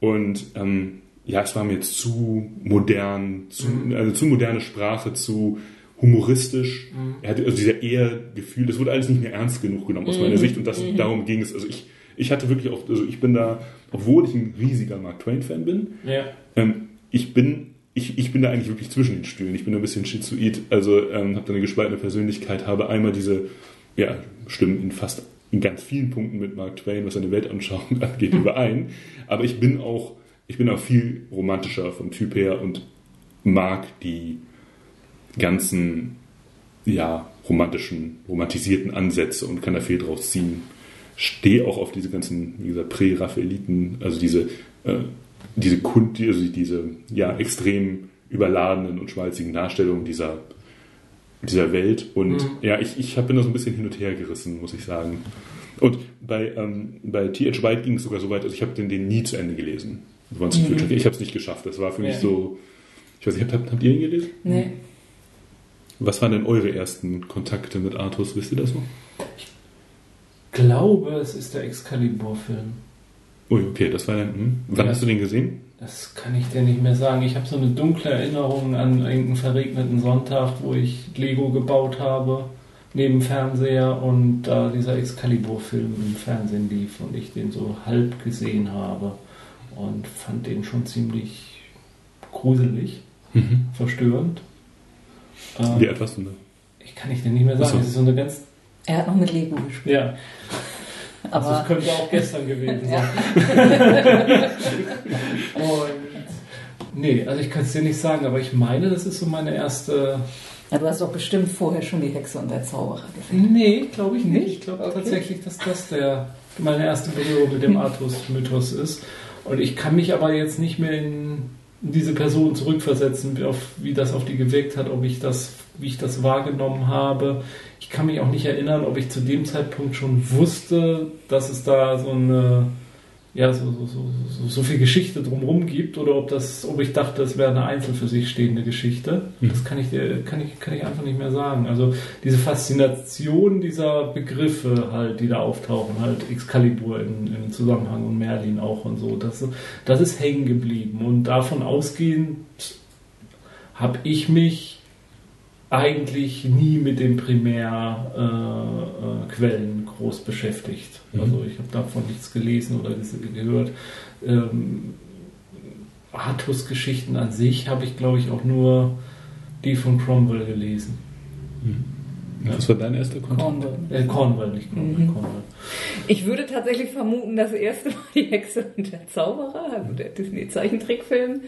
Und ähm, ja, es war mir zu modern, zu, mhm. also zu moderne Sprache, zu humoristisch. Mhm. Er hatte also dieser eher Gefühl, das wurde alles nicht mehr ernst genug genommen aus mhm. meiner Sicht und das, mhm. darum ging es. Also ich, ich hatte wirklich auch, also ich bin da, obwohl ich ein riesiger Mark Twain-Fan bin, ja. ähm, ich bin ich, ich bin da eigentlich wirklich zwischen den Stühlen. Ich bin ein bisschen schizoid, also ähm, habe da eine gespaltene Persönlichkeit, habe einmal diese, ja, stimmen in fast in ganz vielen Punkten mit Mark Twain, was seine Weltanschauung angeht, überein. Aber ich bin auch, ich bin auch viel romantischer vom Typ her und mag die ganzen ja, romantischen, romantisierten Ansätze und kann da viel draus ziehen. Stehe auch auf diese ganzen, wie gesagt, Prä-Raphaeliten, also diese, äh, diese, Kund, also diese ja, extrem überladenen und schmalzigen Darstellungen dieser, dieser Welt. Und mhm. ja, ich, ich bin da so ein bisschen hin und her gerissen, muss ich sagen. Und bei, ähm, bei T.H. White ging es sogar so weit, also ich habe den, den nie zu Ende gelesen. Mhm. Ich habe es nicht geschafft. Das war für mich so, Ich weiß nicht, habt, habt ihr ihn gelesen? Nee. Was waren denn eure ersten Kontakte mit Artus? Wisst ihr das noch? Ich glaube, es ist der Excalibur-Film. Ui, okay, das war dann. Hm. Wann Ja. hast du den gesehen? Das kann ich dir nicht mehr sagen. Ich habe so eine dunkle Erinnerung an irgendeinen verregneten Sonntag, wo ich Lego gebaut habe, neben Fernseher und da dieser Excalibur-Film im Fernsehen lief und ich den so halb gesehen habe und fand den schon ziemlich gruselig, verstörend. Ähm, Wie alt warst du denn? Ich kann ich dir nicht mehr sagen. So. Das ist so eine ganz. Er hat noch mit Lego gespielt. Ja, also Aber es könnte auch gestern gewesen sein. Und nee, also ich kann es dir nicht sagen, aber ich meine, das ist so meine erste. Ja, du hast doch bestimmt vorher schon die Hexe und der Zauberer gesehen. Nee, glaube ich nicht. Nicht? Ich glaube Okay. tatsächlich, dass das der meine erste Berührung mit dem Artus-Mythos ist. Und ich kann mich aber jetzt nicht mehr in diese Person zurückversetzen, wie, auf, wie das auf die gewirkt hat, ob ich das, wie ich das wahrgenommen habe. Ich kann mich auch nicht erinnern, ob ich zu dem Zeitpunkt schon wusste, dass es da so eine ja, so, so, so, so, viel Geschichte drumherum gibt oder ob das, ob ich dachte, es wäre eine einzeln für sich stehende Geschichte. Das kann ich dir, kann ich, kann ich einfach nicht mehr sagen. Also diese Faszination dieser Begriffe halt, die da auftauchen, halt Excalibur in, im Zusammenhang und Merlin auch und so, das, das ist hängen geblieben. Und davon ausgehend habe ich mich eigentlich nie mit den Primärquellen äh, Quellen groß beschäftigt. Mhm. Also ich habe davon nichts gelesen oder gehört. Ähm, Artus-Geschichten an sich habe ich, glaube ich, auch nur die von Cromwell gelesen. Was war dein erster Kontakt? Cornwall. Äh, Cornwell, nicht Cromwell, Mhm. Cornwell. Ich würde tatsächlich vermuten, das erste war die Hexe und der Zauberer, also der Disney-Zeichentrickfilm.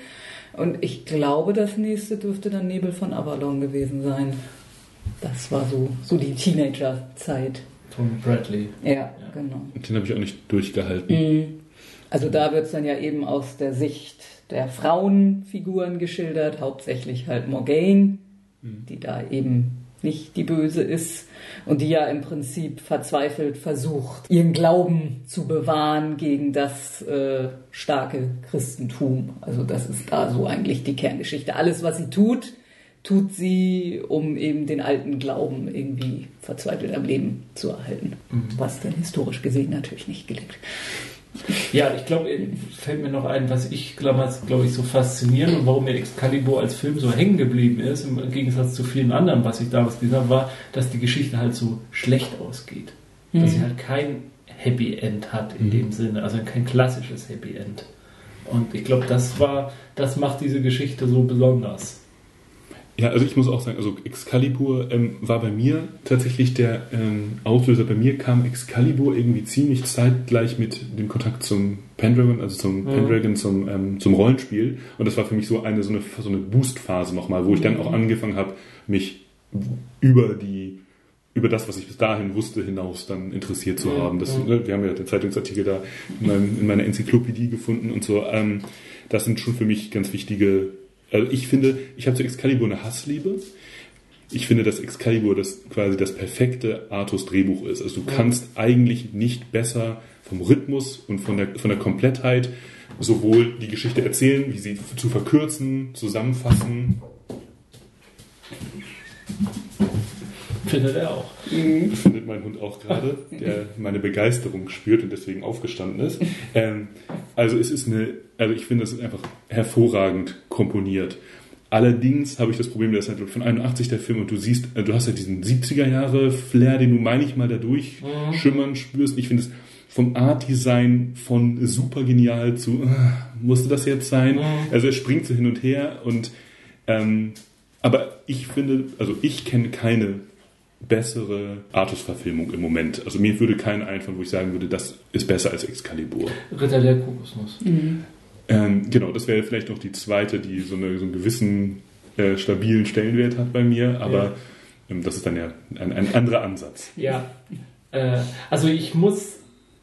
Und ich glaube, das nächste dürfte dann Nebel von Avalon gewesen sein. Das war so, so die Teenager-Zeit. Von Bradley. Ja, genau. Den habe ich auch nicht durchgehalten. Mhm. Also da wird es dann ja eben aus der Sicht der Frauenfiguren geschildert, hauptsächlich halt Morgaine, die da eben nicht die Böse ist und die ja im Prinzip verzweifelt versucht, ihren Glauben zu bewahren gegen das äh, starke Christentum. Also das ist da so eigentlich die Kerngeschichte. Alles, was sie tut, tut sie, um eben den alten Glauben irgendwie verzweifelt am Leben zu erhalten. Was dann historisch gesehen natürlich nicht gelingt. Ja, ich glaube, fällt mir noch ein, was ich damals, glaube ich, so faszinierend und warum mir Excalibur als Film so hängen geblieben ist, im Gegensatz zu vielen anderen, was ich damals gesehen habe, war, dass die Geschichte halt so schlecht ausgeht. Dass sie halt kein Happy End hat in dem Sinne, also kein klassisches Happy End. Und ich glaube, das war, das macht diese Geschichte so besonders. Ja, also ich muss auch sagen, also Excalibur ähm, war bei mir tatsächlich der ähm, Auslöser. Bei mir kam Excalibur irgendwie ziemlich zeitgleich mit dem Kontakt zum Pendragon, also zum Pendragon, zum, ähm, zum Rollenspiel. Und das war für mich so eine, so eine, so eine Boost-Phase nochmal, wo ich dann auch angefangen habe, mich über die über das, was ich bis dahin wusste, hinaus dann interessiert zu Ja, haben. Das, ja. ne, wir haben ja den Zeitungsartikel da in, meinem, in meiner Enzyklopädie gefunden und so. Ähm, das sind schon für mich ganz wichtige. Also ich finde, ich habe zu Excalibur eine Hassliebe. Ich finde, dass Excalibur das quasi das perfekte Artus-Drehbuch ist. Also du kannst eigentlich nicht besser vom Rhythmus und von der, von der Komplettheit sowohl die Geschichte erzählen, wie sie zu verkürzen, zusammenfassen. Findet er auch. findet mein Hund auch gerade, der meine Begeisterung spürt und deswegen aufgestanden ist. Ähm, also es ist eine, also ich finde, es ist einfach hervorragend komponiert. Allerdings habe ich das Problem, dass halt von 81 der Film und du siehst, äh, du hast ja diesen 70er Jahre Flair, den du meine ich mal dadurch schimmern spürst. Ich finde es vom Art Design von super genial zu äh, musste das jetzt sein? Also er springt so hin und her und ähm, aber ich finde, also ich kenne keine bessere Artus-Verfilmung im Moment. Also mir würde keine einfallen, wo ich sagen würde, das ist besser als Excalibur. Ritter der Kokosnuss. Ähm, genau, das wäre vielleicht noch die zweite, die so, eine, so einen gewissen äh, stabilen Stellenwert hat bei mir, aber Ja. ähm, das ist dann ja ein, ein anderer Ansatz. Ja, äh, also ich muss,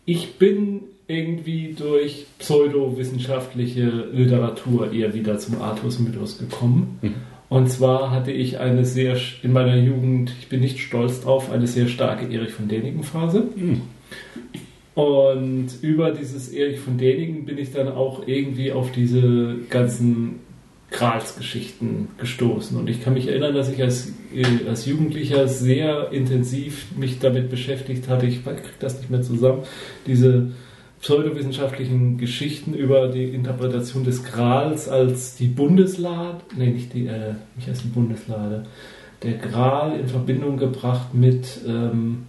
ich bin irgendwie durch pseudowissenschaftliche Literatur eher wieder zum Artus-Mythos gekommen. Und zwar hatte ich eine sehr, in meiner Jugend, ich bin nicht stolz drauf, eine sehr starke Erich von Däniken-Phase. Und über dieses Erich von Däniken bin ich dann auch irgendwie auf diese ganzen Gralsgeschichten gestoßen. Und ich kann mich erinnern, dass ich als, äh, als Jugendlicher sehr intensiv mich damit beschäftigt hatte. Ich kriege das nicht mehr zusammen. Diese pseudowissenschaftlichen Geschichten über die Interpretation des Grals als die Bundeslade, nee, nicht die, äh, nicht als die Bundeslade, der Gral in Verbindung gebracht mit ähm,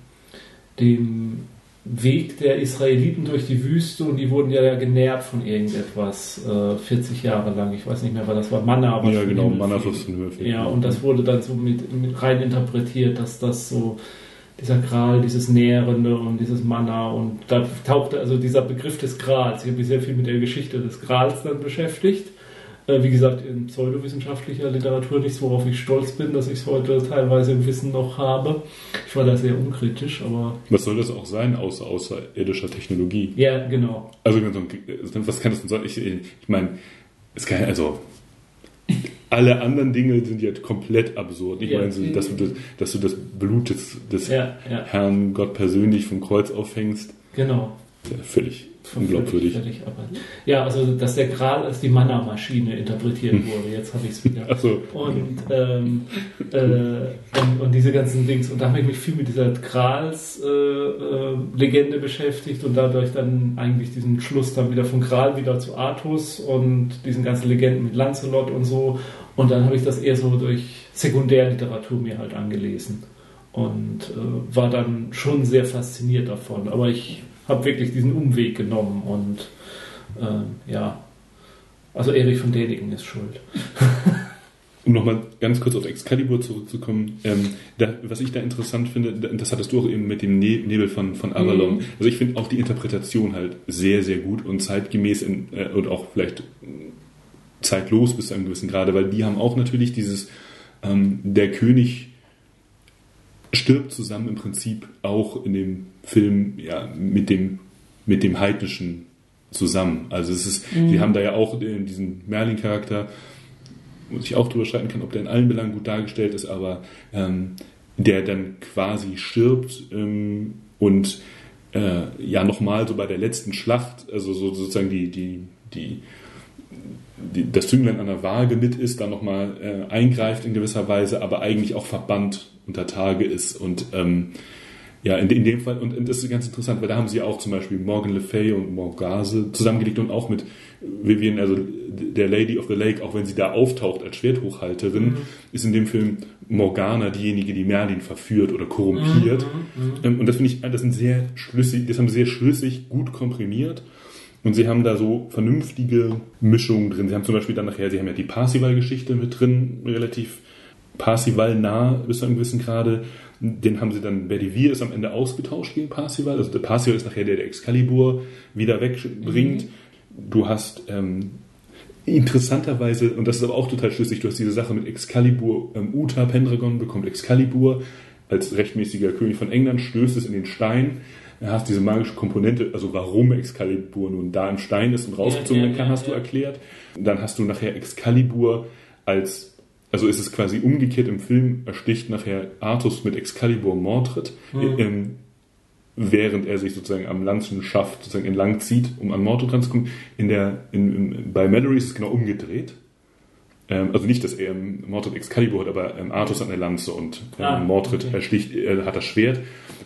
dem Weg der Israeliten durch die Wüste und die wurden ja genährt von irgendetwas äh, 40 Jahre lang. Ich weiß nicht mehr, was das war. Manna, aber ja, genau, Manna. Ja, und das wurde dann so mit, mit rein interpretiert, dass das so dieser Gral, dieses Nährende und dieses Manna und da tauchte also dieser Begriff des Grals. Ich habe mich sehr viel mit der Geschichte des Grals dann beschäftigt. Äh, wie gesagt, in pseudowissenschaftlicher Literatur nichts, worauf ich stolz bin, dass ich es heute teilweise im Wissen noch habe. Ich war da sehr unkritisch, aber. Was soll das auch sein, außer außerirdischer Technologie? Ja, genau. Also, was kann das denn sein? Ich, ich meine, es kann, also, alle anderen Dinge sind ja komplett absurd. Ich ja, meine, dass du, das, dass du das Blut des, des ja, ja. Herrn Gott persönlich vom Kreuz aufhängst. Genau. völlig unglaubwürdig. Völlig, ja, also dass der Gral als die Manna-Maschine interpretiert hm. wurde. Jetzt habe ich es wieder. Ach so. Und, ähm, äh, und, und, diese ganzen Dings. Und da habe ich mich viel mit dieser Grals-Legende äh, äh, beschäftigt und dadurch dann eigentlich diesen Schluss dann wieder von Gral wieder zu Artus und diesen ganzen Legenden mit Lancelot und so. Und dann habe ich das eher so durch Sekundärliteratur mir halt angelesen und äh, war dann schon sehr fasziniert davon. Aber ich habe wirklich diesen Umweg genommen und äh, ja, also Erich von Däniken ist schuld. um nochmal ganz kurz auf Excalibur zurückzukommen, ähm, da, was ich da interessant finde, das hattest du auch eben mit dem ne Nebel von, von Avalon. Mhm. Also ich finde auch die Interpretation halt sehr, sehr gut und zeitgemäß in, äh, und auch vielleicht zeitlos bis zu einem gewissen Grade, weil die haben auch natürlich dieses, ähm, der König stirbt zusammen im Prinzip auch in dem Film ja, mit, dem, mit dem Heidnischen zusammen. Also es ist, mhm. sie haben da ja auch diesen Merlin-Charakter, wo ich auch drüber streiten kann, ob der in allen Belangen gut dargestellt ist, aber ähm, der dann quasi stirbt ähm, und äh, ja nochmal so bei der letzten Schlacht, also so sozusagen die, die, die, die das Zünglein an der Waage mit ist, dann nochmal äh, eingreift in gewisser Weise, aber eigentlich auch verbannt unter Tage ist und ähm, ja, in, in, dem Fall, und, und, das ist ganz interessant, weil da haben sie auch zum Beispiel Morgan Le Fay und Morgase zusammengelegt und auch mit Vivian, also der Lady of the Lake, auch wenn sie da auftaucht als Schwerthochhalterin, mhm. ist in dem Film Morgana diejenige, die Merlin verführt oder korrumpiert. Mhm, mhm. Ähm, und das finde ich, das sind sehr schlüssig, das haben sie sehr schlüssig, gut komprimiert. Und sie haben da so vernünftige Mischungen drin. Sie haben zum Beispiel dann nachher, sie haben ja die Parsival-Geschichte mit drin, relativ Parsival nah bis zu einem gewissen Grade. Den haben sie dann, Bedivere ist am Ende ausgetauscht gegen Parsival. Also der Parsival ist nachher der, der Excalibur wieder wegbringt. Mhm. Du hast ähm, interessanterweise, und das ist aber auch total schlüssig, du hast diese Sache mit Excalibur, ähm, Uta Pendragon bekommt Excalibur als rechtmäßiger König von England, stößt es in den Stein. Du hast diese magische Komponente, also warum Excalibur nun da im Stein ist und rausgezogen werden kann, hast du erklärt. Dann hast du nachher Excalibur als also ist es quasi umgekehrt im Film, ersticht nachher Artus mit Excalibur Mordred, mhm. ähm, während er sich sozusagen am Lanzenschaft sozusagen entlang zieht, um an Mordred ranzukommen. In der, in, in, bei Mallory ist es genau umgedreht. Ähm, also nicht, dass er Mordred Excalibur hat, aber ähm, Artus hat eine Lanze und ähm, ah, Mordred okay. ersticht, er hat das Schwert.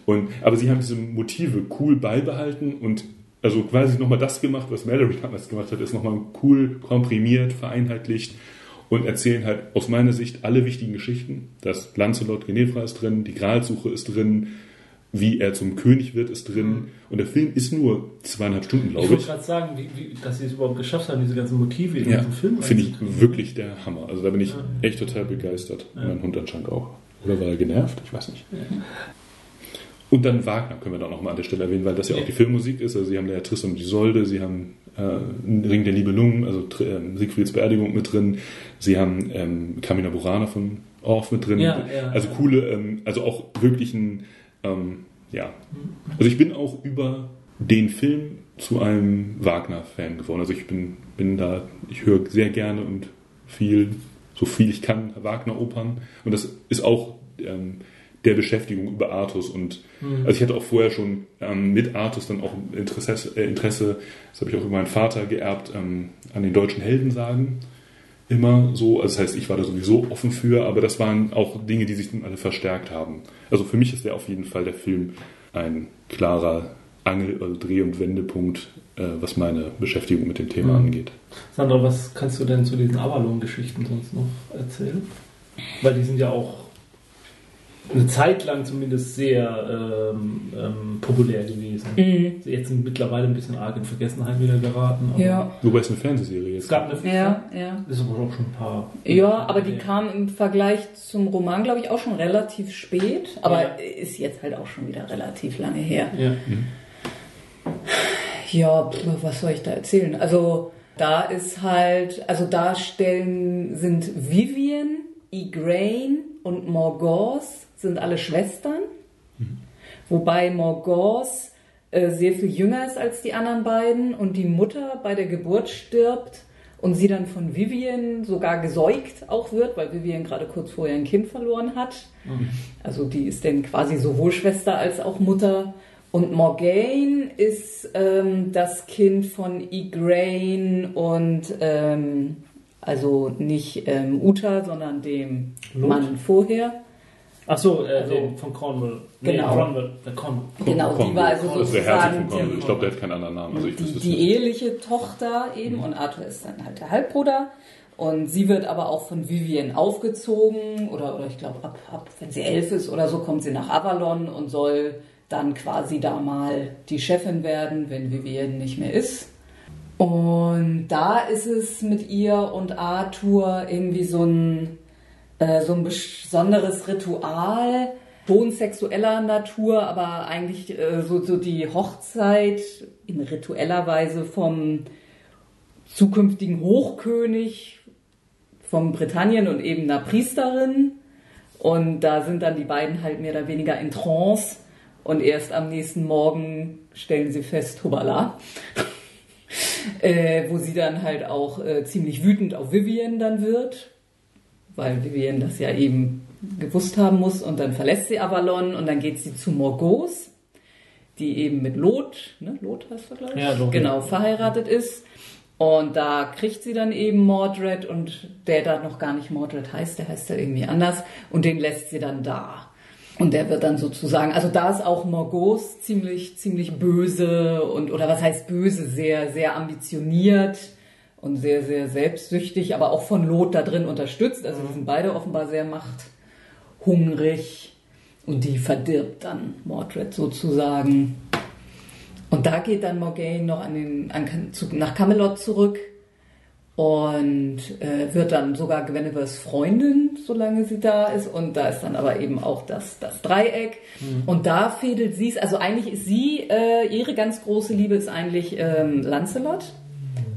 Und, aber sie haben diese Motive cool beibehalten und also quasi nochmal das gemacht, was Mallory damals gemacht hat, ist nochmal cool komprimiert, vereinheitlicht und erzählen halt aus meiner Sicht alle wichtigen Geschichten. Das Lancelot Genevra ist drin, die Gralsuche ist drin, wie er zum König wird, ist drin. Mhm. Und der Film ist nur zweieinhalb Stunden, glaube ich. Ich wollte gerade sagen, wie, wie, dass sie es überhaupt geschafft haben, diese ganzen Motive in ja, diesem Film Finde ich wirklich der Hammer. Also da bin ich ja. echt total begeistert. Ja. Mein Hund anscheinend auch. Oder war er genervt? Ich weiß nicht. Und dann Wagner können wir da noch mal an der Stelle erwähnen, weil das ja auch die Filmmusik ist. Also sie haben da ja Tristan und Isolde, sie haben äh, Ring der Nibelungen, also äh, Siegfrieds Beerdigung mit drin. Sie haben ähm, Camina Burana von Orff mit drin. Ja, ja, also coole, ähm, also auch wirklich ein, ähm, ja. Also ich bin auch über den Film zu einem Wagner-Fan geworden. Also ich bin, bin da, ich höre sehr gerne und viel, so viel ich kann, Wagner-Opern. Und das ist auch ähm, der Beschäftigung über Artus. Und mhm. also ich hatte auch vorher schon ähm, mit Artus dann auch Interesse, äh, Interesse das habe ich auch über meinen Vater geerbt, ähm, an den deutschen Heldensagen. immer so. Also das heißt, ich war da sowieso offen für, aber das waren auch Dinge, die sich dann alle verstärkt haben. Also für mich ist der auf jeden Fall der Film ein klarer Angel- also Dreh- und Wendepunkt, äh, was meine Beschäftigung mit dem Thema Mhm. angeht. Sandra, was kannst du denn zu diesen Avalon-Geschichten sonst noch erzählen? Weil die sind ja auch eine Zeit lang zumindest sehr ähm, ähm, populär gewesen. Mhm. Jetzt sind mittlerweile ein bisschen arg in Vergessenheit wieder geraten. aber Ja. Wobei es eine Fernsehserie Es ist. gab eine. Ja, ja. Das ist aber auch schon ein paar. Ja, aber die kam im Vergleich zum Roman, glaube ich, auch schon relativ spät. Aber Ja. ist jetzt halt auch schon wieder relativ lange her. Ja. Ja, pf, was soll ich da erzählen? Also da ist halt, also Darstellen sind Vivian, Igraine und Morgause sind alle Schwestern. Wobei Morgause äh, sehr viel jünger ist als die anderen beiden und die Mutter bei der Geburt stirbt und sie dann von Vivian sogar gesäugt auch wird, weil Vivian gerade kurz vorher ein Kind verloren hat. Also die ist dann quasi sowohl Schwester als auch Mutter. Und Morgaine ist ähm, das Kind von Igraine und ähm, also nicht ähm, Uta, sondern dem Lot? Mann vorher. Achso, äh, Also- den von Cornwall. Genau. Cornwall. Der Cornwall. Genau, die war also Das ist der Herzog von sozusagen Cornwall. Ich glaube, der hat keinen anderen Namen. Also ich die, wüsste es die eheliche Tochter eben und Arthur ist dann halt der Halbbruder. Und sie wird aber auch von Vivian aufgezogen oder, oder ich glaube, ab, ab, wenn sie elf ist oder so, kommt sie nach Avalon und soll dann quasi da mal die Chefin werden, wenn Vivian nicht mehr ist. Und da ist es mit ihr und Arthur irgendwie so ein, äh, so ein besonderes Ritual, schon sexueller Natur, aber eigentlich äh, so, so die Hochzeit in ritueller Weise vom zukünftigen Hochkönig von Britannien und eben einer Priesterin. Und da sind dann die beiden halt mehr oder weniger in Trance. Und erst am nächsten Morgen stellen sie fest, hubala. äh, wo sie dann halt auch äh, ziemlich wütend auf Vivian dann wird, weil Vivian das ja eben gewusst haben muss. Und dann verlässt sie Avalon und dann geht sie zu Morgause, die eben mit Lot, ne, Lot heißt er, glaube ich, Ja, Lot. genau, verheiratet ist. Und da kriegt sie dann eben Mordred und der da noch gar nicht Mordred heißt, der heißt ja irgendwie anders und den lässt sie dann da. Und der wird dann sozusagen, also da ist auch Morgause ziemlich, ziemlich böse und, oder was heißt böse, sehr, sehr ambitioniert und sehr, sehr selbstsüchtig, aber auch von Lot da drin unterstützt. Also die sind beide offenbar sehr machthungrig und die verdirbt dann Mordred sozusagen. Und da geht dann Morgaine noch an den, an, zu, nach Camelot zurück und äh, wird dann sogar Guinevere's Freundin, solange sie da ist. Und da ist dann aber eben auch das, das Dreieck. Und da fädelt sie es, also eigentlich ist sie, äh, ihre ganz große Liebe ist eigentlich ähm, Lancelot.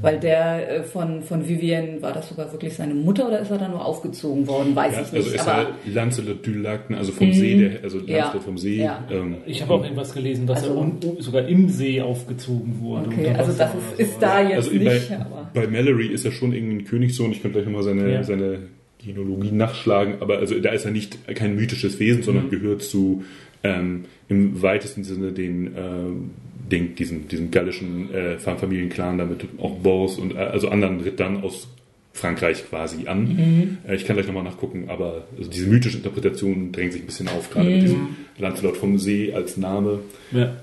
Weil der äh, von, von Vivian, war das sogar wirklich seine Mutter oder ist er da nur aufgezogen worden? Weiß Ja, ich also nicht. ist aber er Lancelot du Lac, ne, also vom See, der, also Ja. Lancelot vom See. Ja. Ähm, Ich habe auch irgendwas gelesen, dass Also- er un, sogar im See aufgezogen wurde. okay, also das oder ist, so. ist da jetzt also nicht, bei, aber. bei Mallory ist er schon irgendwie ein Königssohn. Ich könnte gleich nochmal seine, Ja. seine Genealogie nachschlagen, aber also da ist er nicht kein mythisches Wesen, sondern Mhm. gehört zu ähm, im weitesten Sinne den, ähm, den diesen, diesen gallischen äh, Familienclan, damit auch Bors und äh, also anderen Rittern aus Frankreich quasi an. Mhm. Äh, ich kann gleich nochmal nachgucken, aber also diese mythische Interpretation drängt sich ein bisschen auf, gerade Mhm. mit diesem Lancelot vom See als Name. Ja.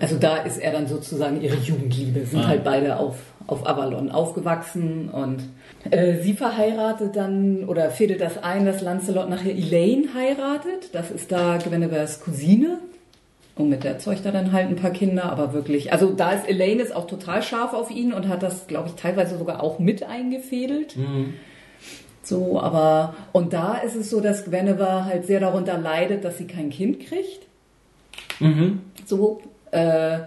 Also da ist er dann sozusagen ihre Jugendliebe, sind Ah. halt beide auf, auf Avalon aufgewachsen und äh, sie verheiratet dann oder fädelt das ein, dass Lancelot nachher Elaine heiratet. Das ist da Guinevere's Cousine. Und mit der zeugt er dann halt ein paar Kinder, aber wirklich, also da ist Elaine ist auch total scharf auf ihn und hat das, glaube ich, teilweise sogar auch mit eingefädelt. Mhm. So, aber, und da ist es so, dass Guinevere halt sehr darunter leidet, dass sie kein Kind kriegt. Mhm. So, äh,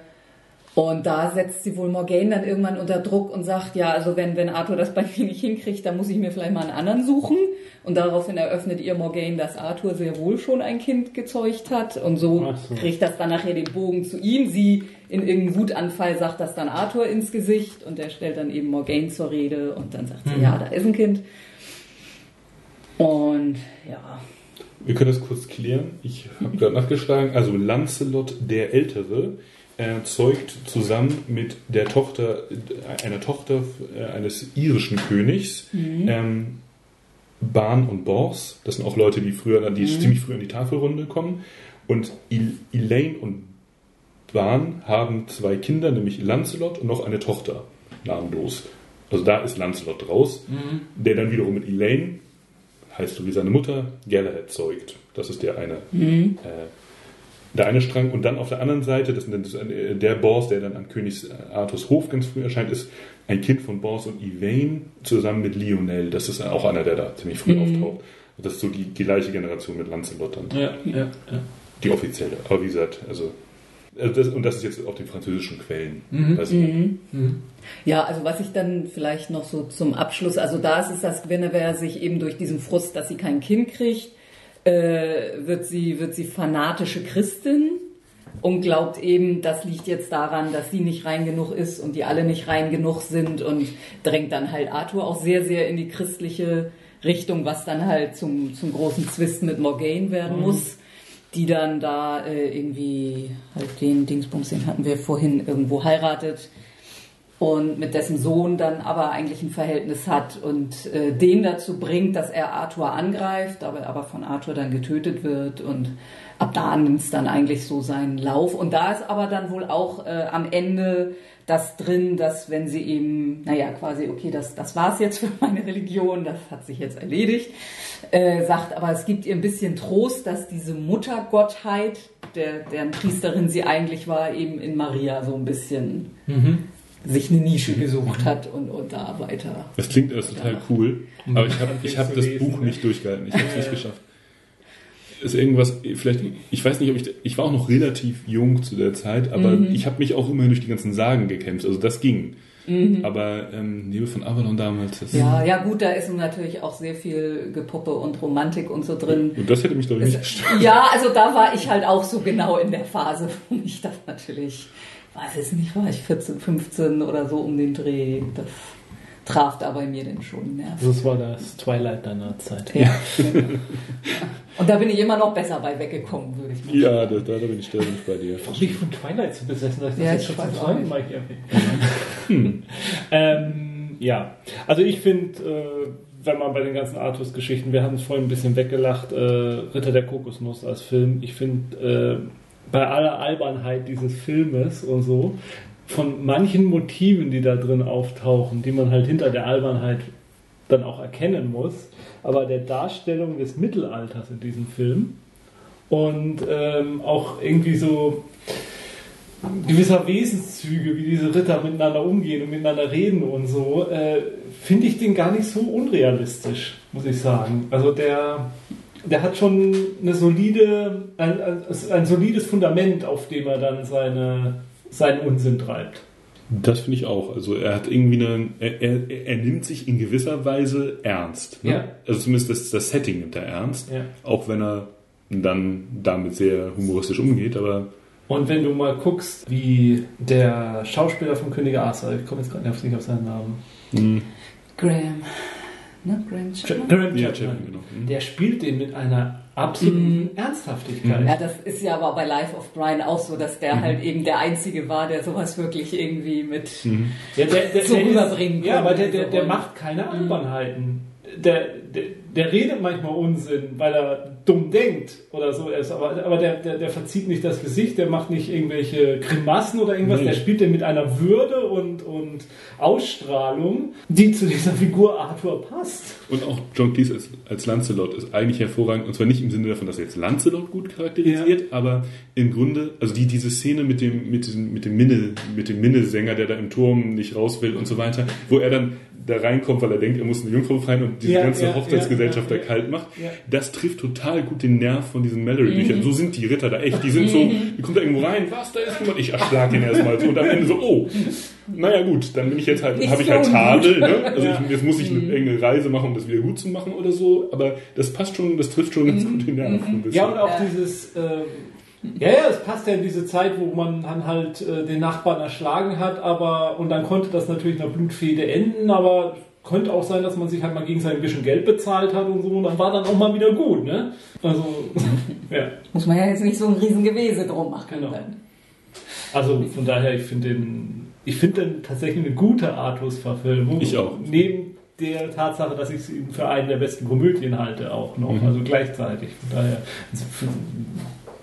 und da setzt sie wohl Morgaine dann irgendwann unter Druck und sagt, ja, also wenn, wenn Arthur das bei mir nicht hinkriegt, dann muss ich mir vielleicht mal einen anderen suchen. Und daraufhin eröffnet ihr Morgaine, dass Arthur sehr wohl schon ein Kind gezeugt hat. Und so, so. kriegt das dann nachher den Bogen zu ihm. Sie in irgendeinem Wutanfall sagt das dann Arthur ins Gesicht und der stellt dann eben Morgaine zur Rede und dann sagt sie, Mhm. ja, da ist ein Kind. Und ja, Wir können das kurz klären. Ich habe gerade nachgeschlagen. Also Lancelot der Ältere er zeugt zusammen mit der Tochter, einer Tochter äh, eines irischen Königs, ähm, Bahn und Bors. Das sind auch Leute, die früher, die ziemlich früh in die Tafelrunde kommen. Und Elaine und Bahn haben zwei Kinder, nämlich Lancelot und noch eine Tochter, namenlos. Also da ist Lancelot raus, der dann wiederum mit Elaine, heißt so wie seine Mutter, Galahad zeugt. Das ist der eine, äh, der eine Strang. Und dann auf der anderen Seite, das, das, äh, der Bors, der dann an Königs Arthurs Hof ganz früh erscheint, ist ein Kind von Bors und Yvain zusammen mit Lionel. Das ist auch einer, der da ziemlich früh auftaucht. Das ist so die, die gleiche Generation mit Lancelot dann. Ja, ja, ja. Die offizielle. Aber wie gesagt, also. also das, und das ist jetzt auf den französischen Quellen. Also, Ja, also was ich dann vielleicht noch so zum Abschluss, also da ist es, dass Guinevere sich eben durch diesen Frust, dass sie kein Kind kriegt, äh, wird sie wird sie fanatische Christin und glaubt eben, das liegt jetzt daran, dass sie nicht rein genug ist und die alle nicht rein genug sind und drängt dann halt Arthur auch sehr sehr in die christliche Richtung, was dann halt zum zum großen Zwist mit Morgaine werden muss. Die dann da äh, irgendwie halt den Dingsbums, den hatten wir vorhin irgendwo heiratet und mit dessen Sohn dann aber eigentlich ein Verhältnis hat und äh, den dazu bringt, dass er Arthur angreift, aber, aber von Arthur dann getötet wird und ab da nimmt es dann eigentlich so seinen Lauf. Und da ist aber dann wohl auch äh, am Ende das drin, dass wenn sie eben, naja, quasi, okay, das, das war's jetzt für meine Religion, das hat sich jetzt erledigt, äh, sagt, aber es gibt ihr ein bisschen Trost, dass diese Muttergottheit, der, deren Priesterin sie eigentlich war, eben in Maria so ein bisschen sich eine Nische gesucht hat und, und da weiter. Das klingt alles total cool, aber ich habe ich hab das lesen, Buch ne? nicht durchgehalten. Ich habe es nicht geschafft. Ist irgendwas, vielleicht, ich weiß nicht, ob ich, ich war auch noch relativ jung zu der Zeit, aber Mhm. ich habe mich auch immer durch die ganzen Sagen gekämpft, also das ging. Mhm. Aber ähm, Nebel von Avalon damals, das, Ja, ja gut, da ist natürlich auch sehr viel Gepuppe und Romantik und so drin. und das hätte mich glaube ich nicht gestört. Ja, also da war ich halt auch so genau in der Phase, wo mich das natürlich, weiß ich nicht, war ich 14, 15 oder so um den Dreh. Das traf da bei mir denn schon Nerven. Das war das Twilight deiner Zeit. Ja. Und da bin ich immer noch besser bei weggekommen, würde ich mal Ja, da, da, da bin ich ich bei dir. Ich bin von Twilight so besessen, dass ich das Ja, jetzt ich schon zum zweiten Mal hier ähm, ja, also ich finde, äh, wenn man bei den ganzen Artus-Geschichten, wir haben es vorhin ein bisschen weggelacht, äh, Ritter der Kokosnuss als Film, ich finde, äh, bei aller Albernheit dieses Filmes und so, von manchen Motiven, die da drin auftauchen, die man halt hinter der Albernheit dann auch erkennen muss, aber der Darstellung des Mittelalters in diesem Film und ähm, auch irgendwie so gewisser Wesenszüge, wie diese Ritter miteinander umgehen und miteinander reden und so, äh, finde ich den gar nicht so unrealistisch, muss ich sagen. Also der, der hat schon eine solide, ein, ein, ein solides Fundament, auf dem er dann seine, seinen Unsinn treibt. Das finde ich auch. Also er hat irgendwie eine, er, er, er nimmt sich in gewisser Weise ernst. Ne? Ja. Also zumindest das, das Setting nimmt er ernst, Ja. auch wenn er dann damit sehr humoristisch umgeht, aber Und wenn du mal guckst, wie der Schauspieler von König Arthur, ich komme jetzt gerade nicht auf seinen Namen, mh, Graham. Ne? Graham Chapman? Graham ja, Chapman, Chapman, genau. Mhm. der spielt den mit einer absoluten Ernsthaftigkeit. Ja, das ist ja aber bei Life of Brian auch so, dass der halt eben der Einzige war, der sowas wirklich irgendwie mit. Ja, der, der, so der rüberbringen ist, Ja, aber der, konnte, der, der macht keine Albernheiten. Der, der, der redet manchmal Unsinn, weil er dumm denkt oder so ist, aber, aber der, der, der verzieht nicht das Gesicht, der macht nicht irgendwelche Grimassen oder irgendwas, Nee. der spielt den mit einer Würde und, und Ausstrahlung, die zu dieser Figur Arthur passt. Und auch John Cleese als, als Lancelot ist eigentlich hervorragend. Und zwar nicht im Sinne davon, dass er jetzt Lancelot gut charakterisiert, aber im Grunde, also die, diese Szene mit dem, mit dem, mit dem Minne, mit dem Minnesänger, der da im Turm nicht raus will und so weiter, wo er dann da reinkommt, weil er denkt, er muss eine Jungfrau befreien und diese Ja, ganze ja, Hochzeitsgesellschaft ja, da kalt macht. Ja. Das trifft total gut den Nerv von diesen Mallory-Büchern. So sind die Ritter da echt. Die sind so, die kommt da irgendwo rein, was, da ist jemand, ich erschlag ihn erstmal so und am Ende so, oh, naja gut, dann bin ich jetzt halt, habe ich halt. Tadel, ne? Also ich, jetzt muss ich eine, irgendeine Reise machen, um das wieder gut zu machen oder so, aber das passt schon, das trifft schon ganz gut den Nerv. ein bisschen. Ja, und auch dieses, äh, ja, ja, es passt ja in diese Zeit, wo man dann halt äh, den Nachbarn erschlagen hat, aber, und dann konnte das natürlich einer Blutfehde enden, aber könnte auch sein, dass man sich halt mal gegenseitig ein bisschen Geld bezahlt hat und so, und dann war dann auch mal wieder gut, ne? Also, ja. Muss man ja jetzt nicht so ein Riesengewese drum machen. Genau. Dann. Also von daher, ich finde den, ich finde den tatsächlich eine gute Artus-Verfilmung. Ich auch. Neben der Tatsache, dass ich sie für einen der besten Komödien halte, auch noch. Mhm. Also gleichzeitig. Von daher, ist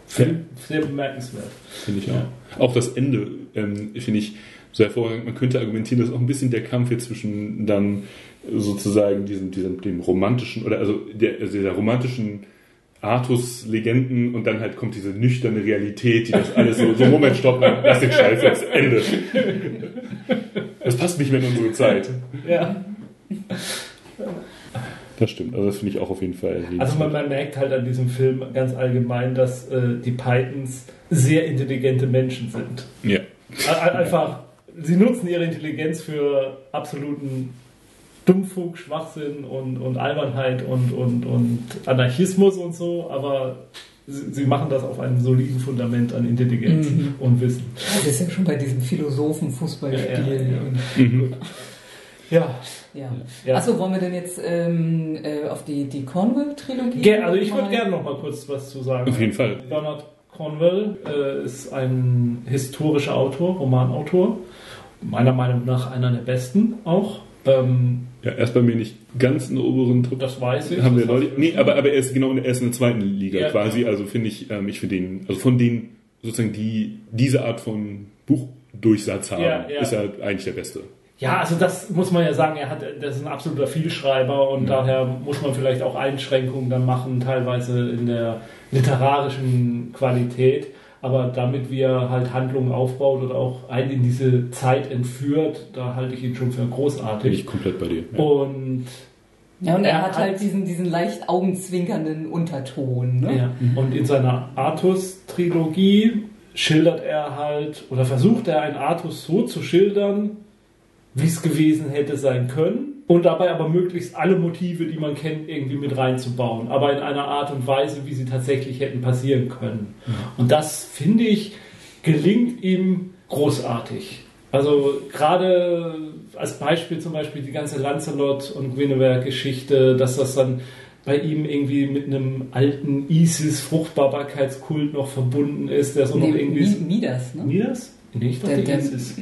Film sehr bemerkenswert. Finde ich auch. Auch das Ende ähm, finde ich so hervorragend. Man könnte argumentieren, dass auch ein bisschen der Kampf hier zwischen dann sozusagen diesem, diesem dem romantischen oder also der, also der romantischen Artus-Legenden und dann halt kommt diese nüchterne Realität, die das alles so, so Moment, stopp, nein, lass den Scheiß jetzt, Ende. Das passt nicht mehr in unsere Zeit. Ja. Das stimmt, also das finde ich auch auf jeden Fall. Also man, man merkt halt an diesem Film ganz allgemein, dass äh, die Pythons sehr intelligente Menschen sind. ja. Ein- Einfach, sie nutzen ihre Intelligenz für absoluten Dummfug, Schwachsinn und, und Albernheit und, und, und Anarchismus und so, aber sie, sie machen das auf einem soliden Fundament an Intelligenz Mhm. und Wissen. Das ist ja schon bei diesem Philosophen-Fußballspiel. Ja, ja, ja. Ja, Ja. Ja. Achso, wollen wir denn jetzt ähm, äh, auf die, die Cornwall-Trilogie? Ge- also ich würde gerne noch mal kurz was zu sagen. Auf jeden Fall. Bernard Cornwell äh, ist ein historischer Autor, Romanautor. Meiner Meinung nach einer der besten auch. Ähm, Ja, erst bei mir nicht ganz in der oberen Truppe. das weiß ich. Haben wir Leute. Nee, aber, aber er ist genau in der ersten und zweiten Liga Ja. quasi. Also finde ich, ähm, ich finde den, also von denen sozusagen die diese Art von Buchdurchsatz haben, Ja, ja. ist er eigentlich der Beste. Ja, also das muss man ja sagen, er hat, das ist ein absoluter Vielschreiber und daher muss man vielleicht auch Einschränkungen dann machen, teilweise in der literarischen Qualität. Aber damit wie er halt Handlungen aufbaut oder auch einen in diese Zeit entführt, da halte ich ihn schon für Bin großartig. ich komplett bei dir. Ja. Und Ja, und er, Er hat hat- halt diesen, diesen leicht augenzwinkernden Unterton. Ne? Ja. Und in seiner Artus-Trilogie schildert er halt oder versucht er einen Artus so zu schildern, wie es gewesen hätte sein können. Und dabei aber möglichst alle Motive, die man kennt, irgendwie mit reinzubauen. Aber in einer Art und Weise, wie sie tatsächlich hätten passieren können. Und das, finde ich, gelingt ihm großartig. Also gerade als Beispiel zum Beispiel die ganze Lancelot und Guinevere-Geschichte, dass das dann bei ihm irgendwie mit einem alten Isis-Fruchtbarkeitskult noch verbunden ist, der so noch Nee, irgendwie... Mi- Midas, ne? Midas? Nee, ich dachte Der- der- Isis.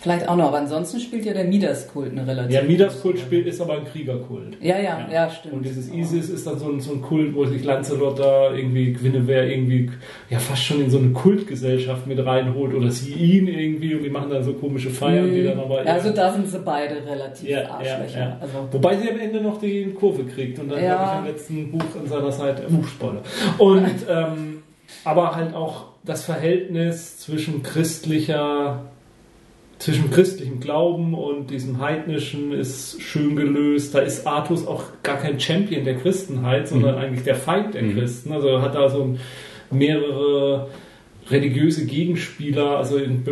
Vielleicht auch noch, aber ansonsten spielt ja der Midas-Kult eine relativ Ja, Midas-Kult spielt ist aber ein Kriegerkult. Ja, ja, ja, stimmt. Und dieses Isis ist dann so ein, so ein Kult, wo sich Lancelot da irgendwie Guinevere irgendwie ja fast schon in so eine Kultgesellschaft mit reinholt oder sie ihn irgendwie und die machen dann so komische Feiern, die dann aber ja, also da sind sie beide relativ Ja, ja, Arschlöcher. ja. Also, Wobei sie am Ende noch die Kurve kriegt und dann Ja. habe ich im letzten Buch an seiner Seite, Buchspoiler. Und ähm, aber halt auch das Verhältnis zwischen christlicher, zwischen christlichem Glauben und diesem heidnischen ist schön gelöst. Da ist Artus auch gar kein Champion der Christenheit, sondern eigentlich der Feind der Mhm. Christen. Also er hat da so mehrere religiöse Gegenspieler, also in,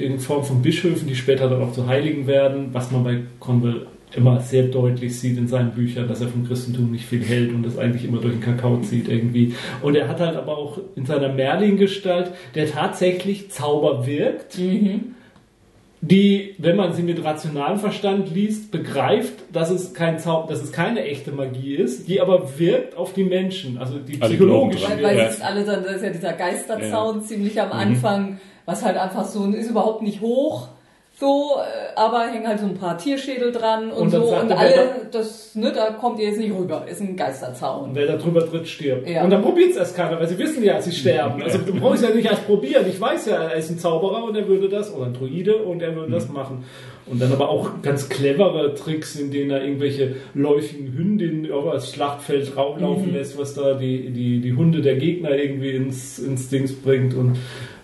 in Form von Bischöfen, die später dann auch zu Heiligen werden, was man bei Conwell immer sehr deutlich sieht in seinen Büchern, dass er vom Christentum nicht viel hält und das eigentlich immer durch den Kakao zieht irgendwie. Und er hat halt aber auch in seiner Merlin-Gestalt, der tatsächlich Zauber wirkt, die, wenn man sie mit rationalem Verstand liest, begreift, dass es kein Zauber, dass es keine echte Magie ist, die aber wirkt auf die Menschen, also die Alle psychologische glauben weil, weil Ja. ist alle dann, das ist ja dieser Geisterzaun ziemlich am Anfang, was halt einfach so ist überhaupt nicht hoch. So, äh, aber hängen halt so ein paar Tierschädel dran und, Und so. Und alle, das, ne, da kommt ihr jetzt nicht rüber. Ist ein Geisterzaun. Und wer da drüber tritt, stirbt. Ja. Und dann probiert es erst keiner, weil sie wissen ja, sie sterben. Also du brauchst ja nicht erst probieren. Ich weiß ja, er ist ein Zauberer und er würde das, oder ein Druide und er würde das machen. Und dann aber auch ganz clevere Tricks, in denen er irgendwelche läufigen Hündinnen auf das Schlachtfeld rauflaufen lässt, was da die, die, die Hunde der Gegner irgendwie ins, ins Dings bringt. Und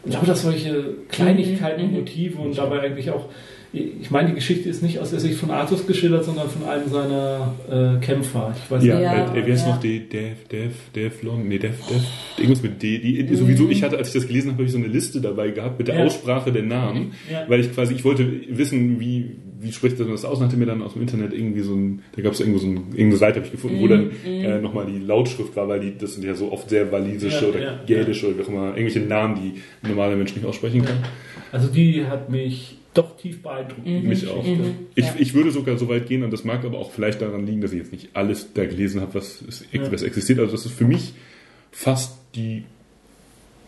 lauter solche Kleinigkeiten und Motive und dabei eigentlich auch ich meine, die Geschichte ist nicht aus der Sicht von Artus geschildert, sondern von einem seiner äh, Kämpfer. Ich weiß Ja, nicht. Ja, äh, wer ist ja. noch? De, Dev, Dev, Devlon? Nee, Dev, Dev. Irgendwas mit D. Die, die, sowieso, ich hatte, als ich das gelesen habe, habe ich so eine Liste dabei gehabt mit der Ja. Aussprache der Namen, Ja. weil ich quasi, ich wollte wissen, wie, wie spricht das aus und hatte mir dann aus dem Internet irgendwie so ein, da gab es irgendwo so ein, irgendeine Seite habe ich gefunden, wo dann äh, nochmal die Lautschrift war, weil die, das sind ja so oft sehr walisische Ja, oder ja, gälische oder wie auch immer, irgendwelche Namen, die ein normaler Mensch nicht aussprechen kann. Also die hat mich doch tief beeindruckt. die Mich auch. Mhm. Ich, Ja. ich würde sogar so weit gehen, und das mag aber auch vielleicht daran liegen, dass ich jetzt nicht alles da gelesen habe, was, es- Ja. was existiert. Also das ist für mich fast die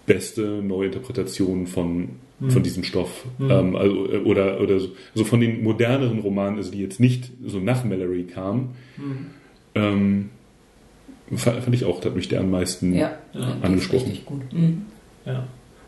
beste Neuinterpretation von, Mhm. von diesem Stoff. Ähm, also, äh, oder oder so, so von den moderneren Romanen, also die jetzt nicht so nach Mallory kamen, Mhm. ähm, fa- fand ich auch, da hat mich der am meisten. Ja, Ja. die ist Angesprochen. richtig gut. Mhm. Ja.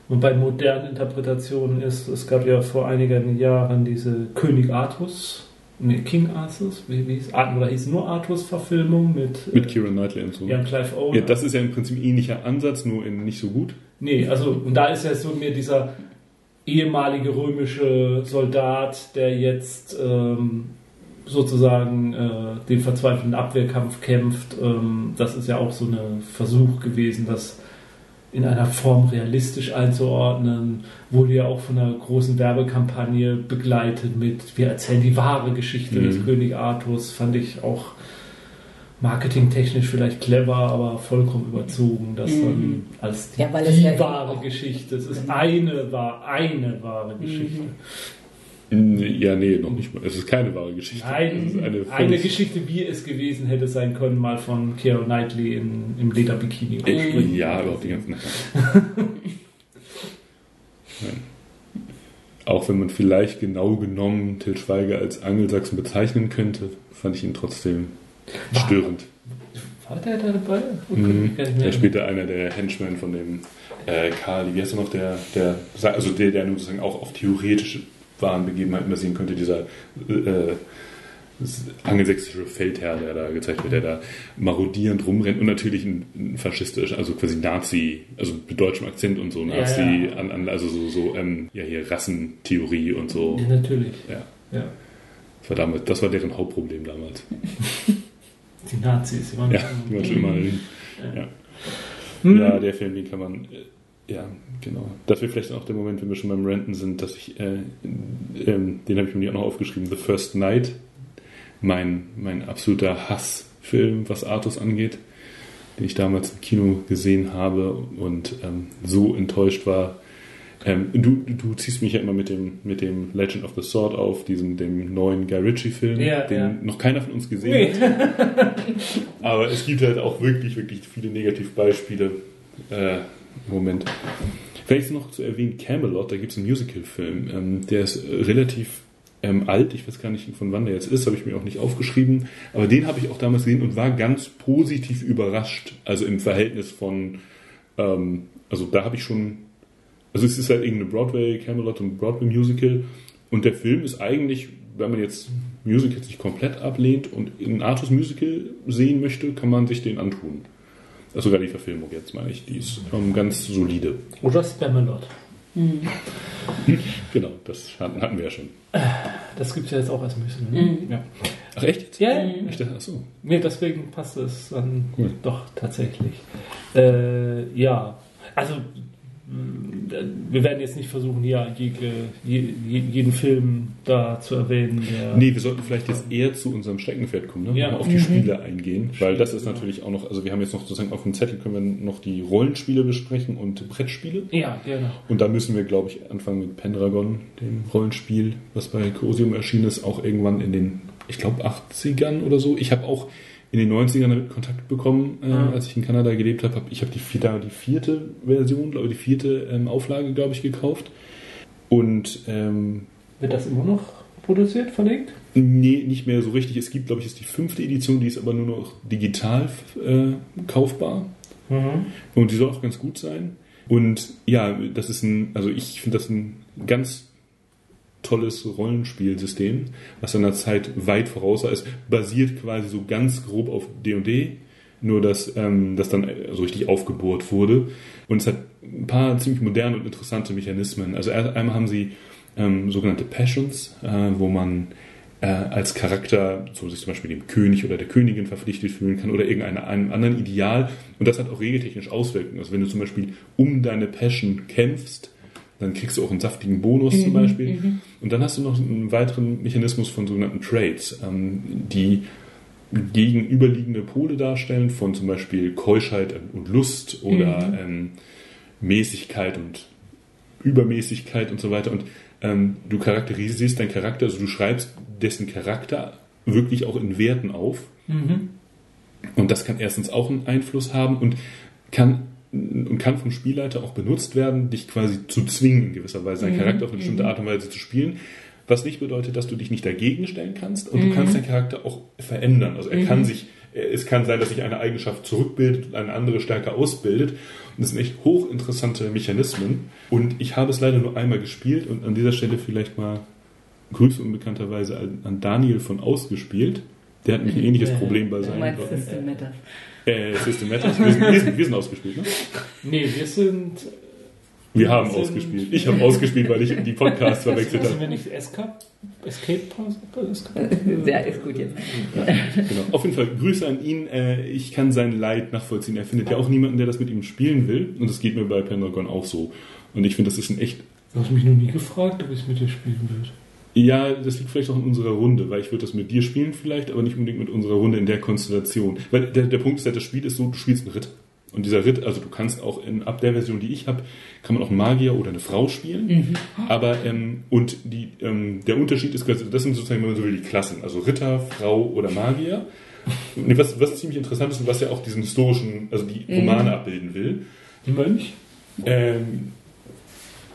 Und bei modernen Interpretationen ist, es gab ja vor einigen Jahren diese König Artus, nee, King Artus, wie, wie hieß, oder hieß nur Artus-Verfilmung mit, Mit äh, Kira Knightley und so. Jan Clive Owen. Ja, das ist ja im Prinzip ein ähnlicher Ansatz, nur in nicht so gut. Nee, also und da ist ja so mir dieser ehemalige römische Soldat, der jetzt ähm, sozusagen äh, den verzweifelten Abwehrkampf kämpft. Ähm, das ist ja auch so ein Versuch gewesen, das in einer Form realistisch einzuordnen. Wurde ja auch von einer großen Werbekampagne begleitet mit Wir erzählen die wahre Geschichte Mhm. des König Artus. Fand ich auch marketingtechnisch vielleicht clever, aber vollkommen überzogen, das dann Mhm. als die, Ja, die ja wahre Geschichte. Es ist Mhm. eine, eine wahre Geschichte. Ja, nee, noch nicht mal. Es ist keine wahre Geschichte. Nein, eine, völlig- Geschichte, wie es gewesen hätte sein können, mal von Keira Knightley in, im Lederbikini. Ich, ja, überhaupt die ganzen. Auch wenn man vielleicht genau genommen Til Schweiger als Angelsachsen bezeichnen könnte, fand ich ihn trotzdem störend. War der da dabei? Okay, Mhm. Er spielte einer der Henchmen von dem äh, Karl, wie heißt er noch, der, der, also der, der nur sozusagen auch auf theoretische wahren Begebenheiten basieren könnte, dieser äh, angelsächsische Feldherr, der da gezeigt wird, der da marodierend rumrennt und natürlich ein, ein faschistisch, also quasi Nazi, also mit deutschem Akzent und so, Ja, Nazi, ja. An, an, also so, so ähm, ja hier Rassentheorie und so. Ja, natürlich. Ja, Ja. das war, damals, das war deren Hauptproblem damals. Die Nazis. Die waren Ja, die waren schon immer ja. Hm. Ja, der Film, den kann man. Ja, genau. Das wäre vielleicht auch der Moment, wenn wir schon beim Renten sind, dass ich. Äh, ähm, den habe ich mir auch noch aufgeschrieben: The First Night. Mein, mein absoluter Hassfilm, was Artus angeht, den ich damals im Kino gesehen habe und ähm, so enttäuscht war. Ähm, du, du ziehst mich ja immer mit dem, mit dem Legend of the Sword auf, diesem dem neuen Guy Ritchie-Film, Ja, den ja. noch keiner von uns gesehen Nee. hat. Aber es gibt halt auch wirklich, wirklich viele Negativbeispiele äh, Moment. Vielleicht noch zu erwähnen, Camelot, da gibt es einen Musical-Film. Ähm, der ist äh, relativ ähm, alt, ich weiß gar nicht, von wann der jetzt ist, habe ich mir auch nicht aufgeschrieben. Aber den habe ich auch damals gesehen und war ganz positiv überrascht. Also im Verhältnis von, ähm, also da habe ich schon, also es ist halt irgendeine Broadway, Camelot und Broadway Musical. Und der Film ist eigentlich, wenn man jetzt Musicals nicht komplett ablehnt und ein Artus Musical sehen möchte, kann man sich den antun. Also sogar die Verfilmung jetzt, meine ich, die ist ähm, ganz solide. Oder Spamalot. Genau, das hatten hatten wir ja schon. Das gibt es ja jetzt auch als Musical. Ne? Ja. Ach echt? jetzt? Ja. Ich dachte, ach so. Nee, deswegen passt es dann Cool. doch tatsächlich. Äh, ja, also wir werden jetzt nicht versuchen, hier jede, je, je- jeden Film da zu erwähnen. Der Nee, wir sollten vielleicht jetzt eher zu unserem Steckenpferd kommen, ne? Ja. Mal auf die Spiele eingehen, weil das ist natürlich auch noch, also wir haben jetzt noch sozusagen auf dem Zettel können wir noch die Rollenspiele besprechen und Brettspiele. Ja, gerne. Und da müssen wir, glaube ich, anfangen mit Pendragon, dem Rollenspiel, was bei Cosium erschienen ist, auch irgendwann in den, ich glaube, 80ern oder so. Ich habe auch in den 90ern damit Kontakt bekommen, äh, Mhm. als ich in Kanada gelebt habe. Hab, ich habe die, die vierte Version, glaube ich, die vierte ähm, Auflage, glaube ich, gekauft. Und ähm, Wird das immer noch produziert, verlegt? Nee, nicht mehr so richtig. Es gibt, glaube ich, jetzt die fünfte Edition, die ist aber nur noch digital äh, kaufbar. Mhm. Und die soll auch ganz gut sein. Und ja, das ist ein, also ich finde das ein ganz tolles Rollenspielsystem, was seiner Zeit weit voraus. Es basiert quasi so ganz grob auf D&D, nur dass ähm, das dann so richtig aufgebohrt wurde. Und es hat ein paar ziemlich moderne und interessante Mechanismen. Also einmal haben sie ähm, sogenannte Passions, äh, wo man äh, als Charakter so sich zum Beispiel dem König oder der Königin verpflichtet fühlen kann oder irgendeinem einem anderen Ideal. Und das hat auch regeltechnisch Auswirkungen. Also wenn du zum Beispiel um deine Passion kämpfst, dann kriegst du auch einen saftigen Bonus zum Beispiel. Und dann hast du noch einen weiteren Mechanismus von sogenannten Trades, ähm, die gegenüberliegende Pole darstellen von zum Beispiel Keuschheit und Lust oder ähm, Mäßigkeit und Übermäßigkeit und so weiter. Und ähm, du charakterisierst deinen Charakter, also du schreibst dessen Charakter wirklich auch in Werten auf. Mhm. Und das kann erstens auch einen Einfluss haben und kann und kann vom Spielleiter auch benutzt werden, dich quasi zu zwingen, in gewisser Weise deinen Charakter auf eine bestimmte Art und Weise zu spielen. Was nicht bedeutet, dass du dich nicht dagegen stellen kannst und du kannst deinen Charakter auch verändern. Also er kann sich, es kann sein, dass sich eine Eigenschaft zurückbildet und eine andere stärker ausbildet. Und das sind echt hochinteressante Mechanismen. Und ich habe es leider nur einmal gespielt und an dieser Stelle vielleicht mal Grüße unbekannterweise an an Daniel von Ausgespielt. Der hat mich ein ähnliches Problem bei Du seinem meinst System Matters. Äh, System Matters. Wir sind, wir, sind, wir sind ausgespielt, ne? Nee, wir sind. Wir haben sind- ausgespielt. Ich habe ausgespielt, weil ich die Podcasts verwechselt Sind habe. wir nicht Escape? Escape Escape? Ja, ist gut jetzt. Genau. Auf jeden Fall Grüße an ihn. Äh, ich kann sein Leid nachvollziehen. Er findet ja auch niemanden, der das mit ihm spielen will. Und das geht mir bei Pendragon auch so. Und ich finde, das ist ein echt. Du hast mich noch nie gefragt, ob ich es mit dir spielen will. Ja, das liegt vielleicht auch in unserer Runde, weil ich würde das mit dir spielen vielleicht, aber nicht unbedingt mit unserer Runde in der Konstellation. Weil der, der Punkt ist ja, das Spiel ist so, du spielst einen Ritt. Und dieser Ritt, also du kannst auch in, ab der Version, die ich habe, kann man auch einen Magier oder eine Frau spielen. Aber, ähm, und die, ähm, der Unterschied ist, das sind sozusagen, wenn man so will, die Klassen. Also Ritter, Frau oder Magier. Was, was ziemlich interessant ist und was ja auch diesen historischen, also die Romane abbilden will. Mönch? Ähm,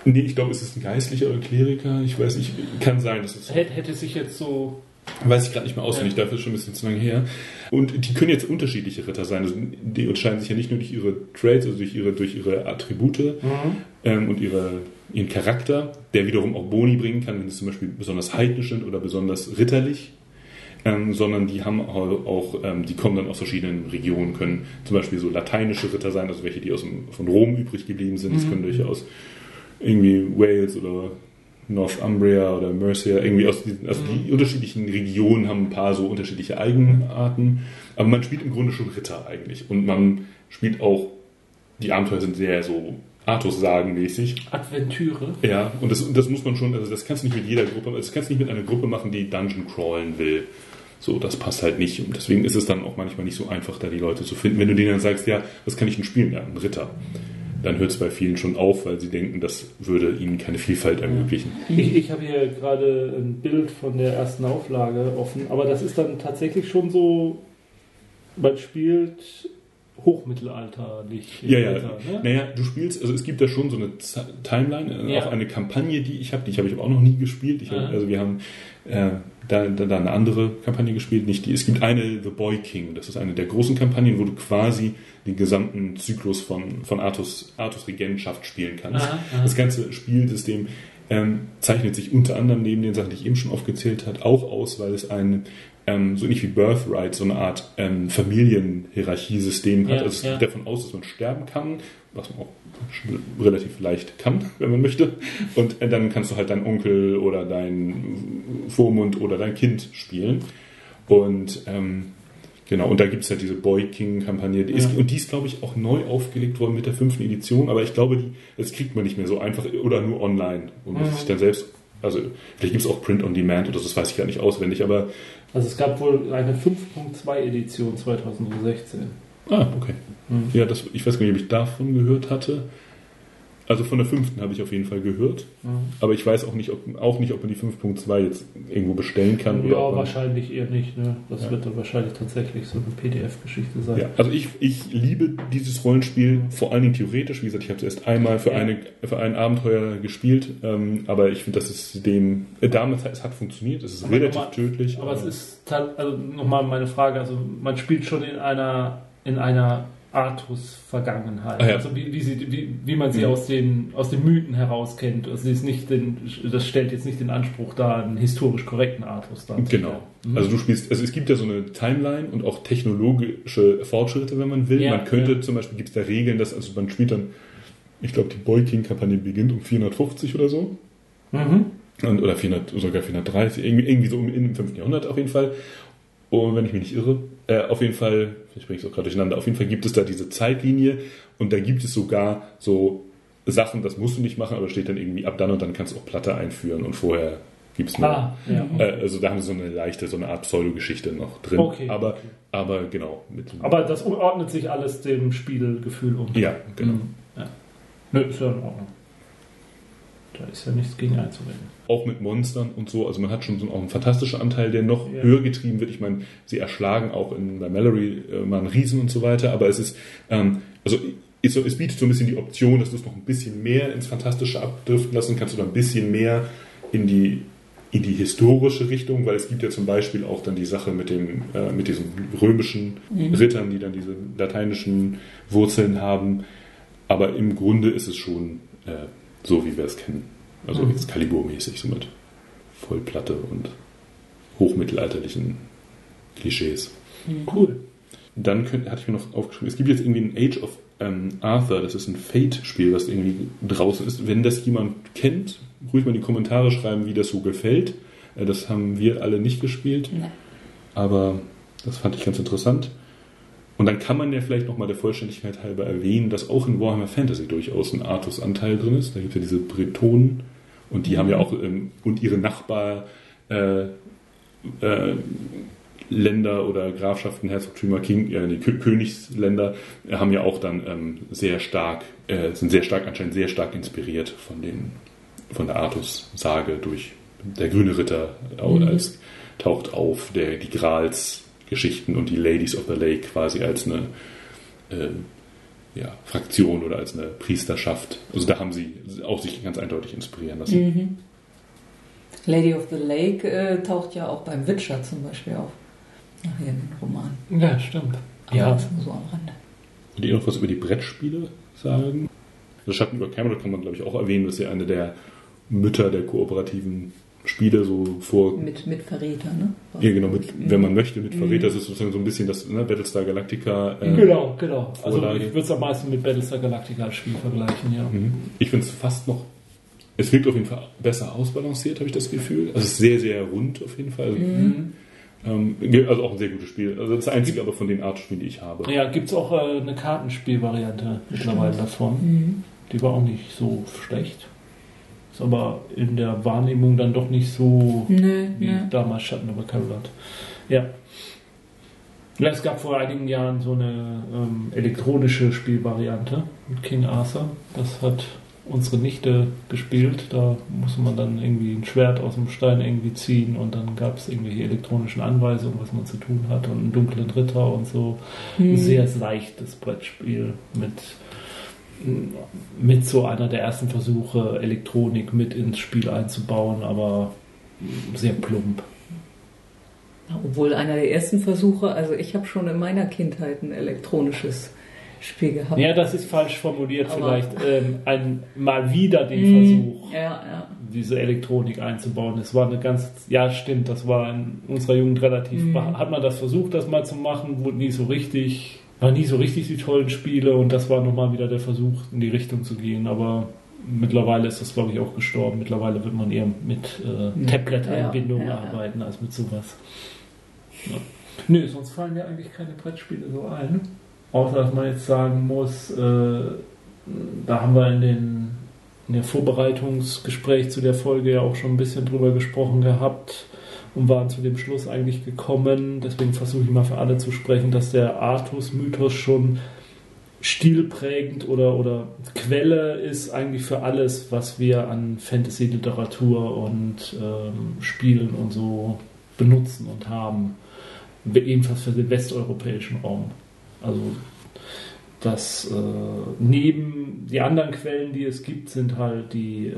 nee, ich glaube, es ist ein Geistlicher oder ein Kleriker. Ich weiß nicht, kann sein, dass es Hätte, hätte sich jetzt so. Weiß ich gerade nicht mehr auswendig, dafür ist schon ein bisschen zu lange her. Und die können jetzt unterschiedliche Ritter sein. Also die unterscheiden sich ja nicht nur durch ihre Traits, also durch ihre, durch ihre Attribute ähm, und ihre, ihren Charakter, der wiederum auch Boni bringen kann, wenn sie zum Beispiel besonders heidnisch sind oder besonders ritterlich. Ähm, sondern die haben auch, auch ähm, die kommen dann aus verschiedenen Regionen, können zum Beispiel so lateinische Ritter sein, also welche, die aus dem, von Rom übrig geblieben sind. Das können durchaus irgendwie Wales oder Northumbria oder Mercia, irgendwie aus diesen, also die unterschiedlichen Regionen haben ein paar so unterschiedliche Eigenarten, aber man spielt im Grunde schon Ritter eigentlich und man spielt auch, die Abenteuer sind sehr so Artus-Sagen-mäßig. Adventüre. Ja, und das, und das muss man schon, also das kannst du nicht mit jeder Gruppe, das kannst du nicht mit einer Gruppe machen, die Dungeon crawlen will. So, das passt halt nicht. Und deswegen ist es dann auch manchmal nicht so einfach, da die Leute zu finden. Wenn du denen dann sagst, ja, was kann ich denn spielen? Ja, ein Ritter. Dann hört es bei vielen schon auf, weil sie denken, das würde ihnen keine Vielfalt ermöglichen. Ich, ich habe hier gerade ein Bild von der ersten Auflage offen, aber das ist dann tatsächlich schon so, man spielt hochmittelalterlich. Ja, ja. Ne? Naja, du spielst, also es gibt da schon so eine Z Timeline, äh, Ja. auch eine Kampagne, die ich habe, die habe ich aber auch noch nie gespielt. Hab, also wir haben äh, da, da, da eine andere Kampagne gespielt, nicht die. Es gibt eine The Boy King, das ist eine der großen Kampagnen, wo du quasi den gesamten Zyklus von, von Artus, Artus Regentschaft spielen kannst. Aha, aha. Das ganze Spielsystem ähm, zeichnet sich unter anderem neben den Sachen, die ich eben schon aufgezählt habe, auch aus, weil es ein ähm, so ähnlich wie Birthright, so eine Art ähm, Familienhierarchiesystem hat. Ja, also es ja. geht davon aus, dass man sterben kann, was man auch relativ leicht kann, wenn man möchte. Und äh, dann kannst du halt deinen Onkel oder deinen Vormund oder dein Kind spielen. Und ähm, genau, und da gibt es halt diese Boy King-Kampagne. Die ist, Ja. Und die ist, glaube ich, auch neu aufgelegt worden mit der fünften Edition, aber ich glaube, die, das kriegt man nicht mehr so einfach oder nur online. Und muss Mhm. sich dann selbst, also vielleicht gibt es auch Print on Demand oder so, das weiß ich gar nicht auswendig, aber Also es gab wohl eine 5.2 Edition 2016. Ah, okay. Mhm. Ja, das, ich weiß gar nicht, ob ich davon gehört hatte. Also von der fünften habe ich auf jeden Fall gehört. Aber ich weiß auch nicht, ob, auch nicht, ob man die 5.2 jetzt irgendwo bestellen kann. Ja, oder wahrscheinlich eher nicht. Ne? Das Ja. wird dann wahrscheinlich tatsächlich so eine PDF-Geschichte sein. Ja, also ich, ich liebe dieses Rollenspiel, vor allen Dingen theoretisch. Wie gesagt, ich habe es erst einmal für, Ja. eine, für ein Abenteuer gespielt. Ähm, aber ich finde, das ist dem... Äh, damals, es hat funktioniert. Es ist Aber relativ nochmal- tödlich. Aber es ist also nochmal meine Frage, also man spielt schon in einer in einer Artus-Vergangenheit. Ah, ja. Also wie, wie, sie, wie, wie man sie Mhm. aus, den, aus den Mythen heraus kennt. Also sie ist nicht den, das stellt jetzt nicht den Anspruch dar, einen historisch korrekten Artus darzustellen. Genau. Mhm. Also du spielst, also es gibt ja so eine Timeline und auch technologische Fortschritte, wenn man will. Ja, man könnte ja. zum Beispiel, gibt es da Regeln, dass, also man spielt dann, ich glaube, die Boy King-Kampagne beginnt um 450 oder so. Mhm. Und, oder 400, sogar 430, irgendwie, irgendwie so im, im 5. Jahrhundert auf jeden Fall. Und wenn ich mich nicht irre, äh, auf jeden Fall, vielleicht bringe ich es auch gerade durcheinander, auf jeden Fall gibt es da diese Zeitlinie und da gibt es sogar so Sachen, das musst du nicht machen, aber steht dann irgendwie ab dann und dann kannst du auch Platte einführen und vorher gibt es nur. Ah, ja. Äh, also da haben sie so eine leichte, so eine Art Pseudogeschichte noch drin. Okay, aber, okay. aber genau. Mit, Aber das ordnet sich alles dem Spielgefühl um. ja, genau. Mhm. Ja. Nö, ist ja in Ordnung. Da ist ja nichts gegen einzuwenden. Auch mit Monstern und so. Also man hat schon so auch einen fantastischen Anteil, der noch Ja. höher getrieben wird. Ich meine, sie erschlagen auch in, bei Mallory äh, mal einen Riesen und so weiter. Aber es ist, ähm, also so, es bietet so ein bisschen die Option, dass du es noch ein bisschen mehr ins Fantastische abdriften lassen kannst oder ein bisschen mehr in die, in die historische Richtung, weil es gibt ja zum Beispiel auch dann die Sache mit, dem, äh, mit diesen römischen Mhm. Rittern, die dann diese lateinischen Wurzeln haben. Aber im Grunde ist es schon äh, so, wie wir es kennen. Also Mhm. Excalibur-mäßig, so mit Vollplatte und hochmittelalterlichen Klischees. Cool. Dann könnt, hatte ich mir noch aufgeschrieben, es gibt jetzt irgendwie ein Age of ähm, Arthur, das ist ein Fate-Spiel, was irgendwie draußen ist. Wenn das jemand kennt, ruhig mal in die Kommentare schreiben, wie das so gefällt. Äh, das haben wir alle nicht gespielt, Nee. aber das fand ich ganz interessant. Und dann kann man ja vielleicht nochmal der Vollständigkeit halber erwähnen, dass auch in Warhammer Fantasy durchaus ein Artus-Anteil drin ist. Da gibt es ja diese Bretonen und die haben ja auch ähm, und ihre Nachbar äh, äh, Länder oder Grafschaften, Herzogtümer, King, äh, Königsländer haben ja auch dann ähm, sehr stark, äh, sind sehr stark, anscheinend sehr stark inspiriert von den, von der Artus-Sage durch der grüne Ritter äh, als taucht auf, der die Grals-Geschichten und die Ladies of the Lake quasi als eine äh, ja, Fraktion oder als eine Priesterschaft. Also da haben sie auch sich ganz eindeutig inspirieren lassen. Mhm. Lady of the Lake äh, taucht ja auch beim Witcher zum Beispiel auf. Nachher im Roman. Ja, stimmt. Aber Ja, das nur so am Rande. Wollt ihr noch was über die Brettspiele sagen? Das Schatten über Camelot kann man, glaube ich, auch erwähnen. Das ist ja eine der Mütter der kooperativen Spiele, so vor. Mit, mit Verräter, ne? Ja, genau, mit, wenn man möchte, mit Verräter. Das ist sozusagen so ein bisschen das ne, Battlestar Galactica. äh, Genau, genau. Also Vorlage. ich würde es am meisten mit Battlestar Galactica als Spiel vergleichen, ja. Mhm. Ich finde es fast noch. Es wirkt auf jeden Fall besser ausbalanciert, habe ich das Gefühl. Also es ist sehr, sehr rund auf jeden Fall. Also, Mhm. ähm, also auch ein sehr gutes Spiel. Also das einzige aber von den Art-Spielen, die ich habe. Ja, gibt es auch äh, eine Kartenspielvariante mittlerweile davon. Mhm. Die war auch nicht so schlecht. Ist aber in der Wahrnehmung dann doch nicht so Nee, wie nee. damals Schatten über Camelot. Ja. ja. Es gab vor einigen Jahren so eine ähm, elektronische Spielvariante mit King Arthur. Das hat unsere Nichte gespielt. Da musste man dann irgendwie ein Schwert aus dem Stein irgendwie ziehen und dann gab es irgendwelche elektronischen Anweisungen, was man zu tun hat und einen dunklen Ritter und so. Ein Mhm. sehr leichtes Brettspiel mit mit so einer der ersten Versuche, Elektronik mit ins Spiel einzubauen, aber sehr plump. Obwohl einer der ersten Versuche, also ich habe schon in meiner Kindheit ein elektronisches Spiel gehabt. Ja, das ist falsch formuliert, Aber- vielleicht ähm, ein, mal wieder den Mhm. Versuch, Ja, ja. diese Elektronik einzubauen. Es war eine ganz, ja stimmt, das war in unserer Jugend relativ, Mhm. hat man das versucht, das mal zu machen, wurde nie so richtig, war nie so richtig die tollen Spiele und das war nochmal wieder der Versuch, in die Richtung zu gehen, aber mittlerweile ist das, glaube ich, auch gestorben. Mittlerweile wird man eher mit äh, Mhm. Tablet-Einbindung Ja, ja, ja. arbeiten als mit sowas. Ja. Nö, sonst fallen mir eigentlich keine Brettspiele so ein. Außer dass man jetzt sagen muss, äh, da haben wir in den in der Vorbereitungsgespräch zu der Folge ja auch schon ein bisschen drüber gesprochen gehabt und waren zu dem Schluss eigentlich gekommen. Deswegen versuche ich mal für alle zu sprechen, dass der Artus-Mythos schon stilprägend oder, oder Quelle ist eigentlich für alles, was wir an Fantasy-Literatur und ähm, Spielen und so benutzen und haben. Ebenfalls für den westeuropäischen Raum. Also das äh, neben die anderen Quellen, die es gibt, sind halt die äh,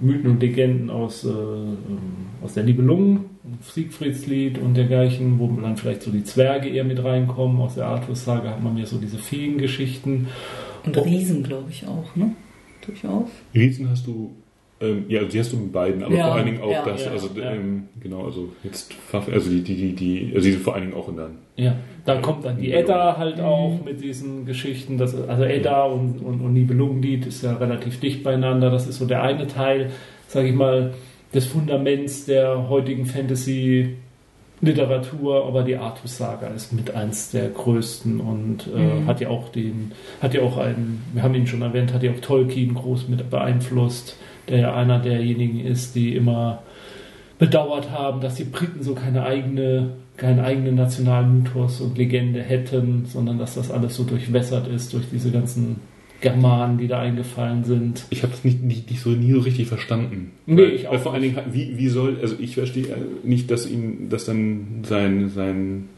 Mythen und Legenden aus, äh, ähm, aus der Nibelungen, Siegfriedslied und dergleichen, wo dann vielleicht so die Zwerge eher mit reinkommen. Aus der Artus-Sage hat man ja so diese Feengeschichten. Und Riesen, glaube ich, auch, ne? Durchaus. Riesen hast du, ähm, ja, die hast du mit beiden, aber Ja, vor allen Dingen auch ja, das, ja, also ja. Ähm, genau, also jetzt also die, die, die, die, also die sind vor allen Dingen auch in der Ja, da kommt dann die Edda halt auch mit diesen Geschichten. Das, also Edda und, und, und Nibelungenlied ist ja relativ dicht beieinander. Das ist so der eine Teil, sage ich mal, des Fundaments der heutigen Fantasy-Literatur. Aber die Artus-Saga ist mit eins der größten und äh, Mhm. hat ja auch den, hat ja auch einen, wir haben ihn schon erwähnt, hat ja auch Tolkien groß mit beeinflusst, der ja einer derjenigen ist, die immer bedauert haben, dass die Briten so keine eigene, keinen eigenen Nationalmythos und Legende hätten, sondern dass das alles so durchwässert ist durch diese ganzen Germanen, die da eingefallen sind. Ich habe es nicht, nicht, nicht so nie so richtig verstanden. Nee, weil, ich auch vor allen Dingen, wie, wie soll, also ich verstehe äh, nicht, dass ihm, dass dann sein, sein,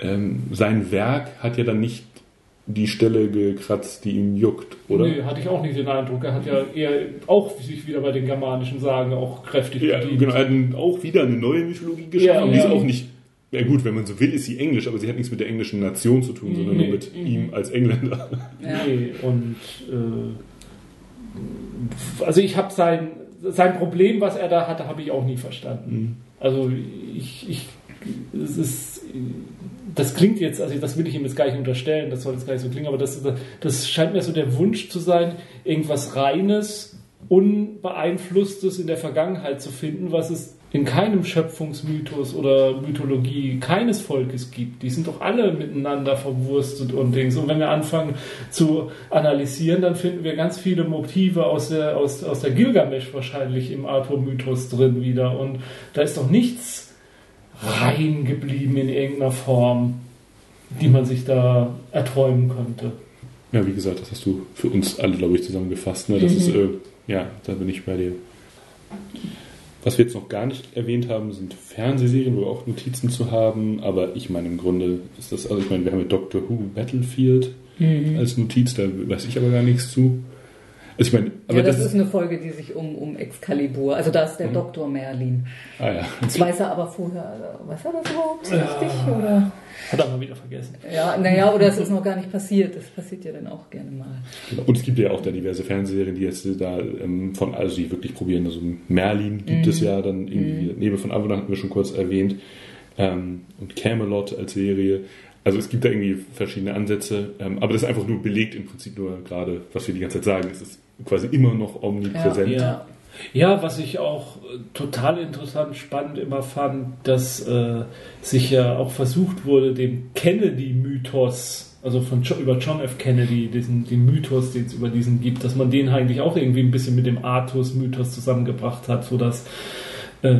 ähm, sein Werk hat ja dann nicht die Stelle gekratzt, die ihm juckt, oder? Nee, hatte ich auch nicht den Eindruck. Er hat ja eher auch sich wieder bei den germanischen Sagen auch kräftig Ja, bedient. genau, er hat auch wieder eine neue Mythologie geschaffen. Ja, und die ist ja. auch nicht, ja gut, wenn man so will, ist sie englisch, aber sie hat nichts mit der englischen Nation zu tun, sondern Nee. nur mit ihm als Engländer. Ja. Nee, und äh, also ich habe sein, sein Problem, was er da hatte, habe ich auch nie verstanden. Also ich, ich es ist das klingt jetzt, also das will ich ihm jetzt gar nicht unterstellen, das soll jetzt gar nicht so klingen, aber das, das scheint mir so der Wunsch zu sein, irgendwas Reines, Unbeeinflusstes in der Vergangenheit zu finden, was es in keinem Schöpfungsmythos oder Mythologie keines Volkes gibt. Die sind doch alle miteinander verwurstet und Dings. Und wenn wir anfangen zu analysieren, dann finden wir ganz viele Motive aus der, aus, aus der Gilgamesch wahrscheinlich im Arthur-Mythos drin wieder. Und da ist doch nichts rein geblieben in irgendeiner Form, die man sich da erträumen könnte. Ja, wie gesagt, das hast du für uns alle, glaube ich, zusammengefasst. Ne? Das ist, äh, ja, da bin ich bei dir. Was wir jetzt noch gar nicht erwähnt haben, sind Fernsehserien, wo wir auch Notizen zu haben. Aber ich meine, im Grunde ist das, also ich meine, wir haben ja Doctor Who Battlefield als Notiz, da weiß ich aber gar nichts zu. Also ich meine, aber ja, das, das, ist eine Folge, die sich um, um Excalibur, also da ist der Doktor Merlin. Ah ja. Das weiß er aber vorher, weiß er das überhaupt Ja. richtig? Oder? Hat er mal wieder vergessen. Ja, naja, oder es ist noch gar nicht passiert. Das passiert ja dann auch gerne mal. Genau. Und es gibt ja auch da diverse Fernsehserien, die jetzt da ähm, von, also die wirklich probieren. Also Merlin gibt es ja dann irgendwie, Nebel von Avalon hatten wir schon kurz erwähnt. Ähm, und Camelot als Serie. Also es gibt da irgendwie verschiedene Ansätze, ähm, aber das ist einfach nur belegt im Prinzip nur gerade, was wir die ganze Zeit sagen. Es ist quasi immer noch omnipräsent. Ja. Ja, was ich auch äh, total interessant, spannend immer fand, dass äh, sich ja auch versucht wurde, dem Kennedy-Mythos, also von über John F. Kennedy, diesen den Mythos, den es über diesen gibt, dass man den eigentlich auch irgendwie ein bisschen mit dem Artus-Mythos zusammengebracht hat, sodass äh,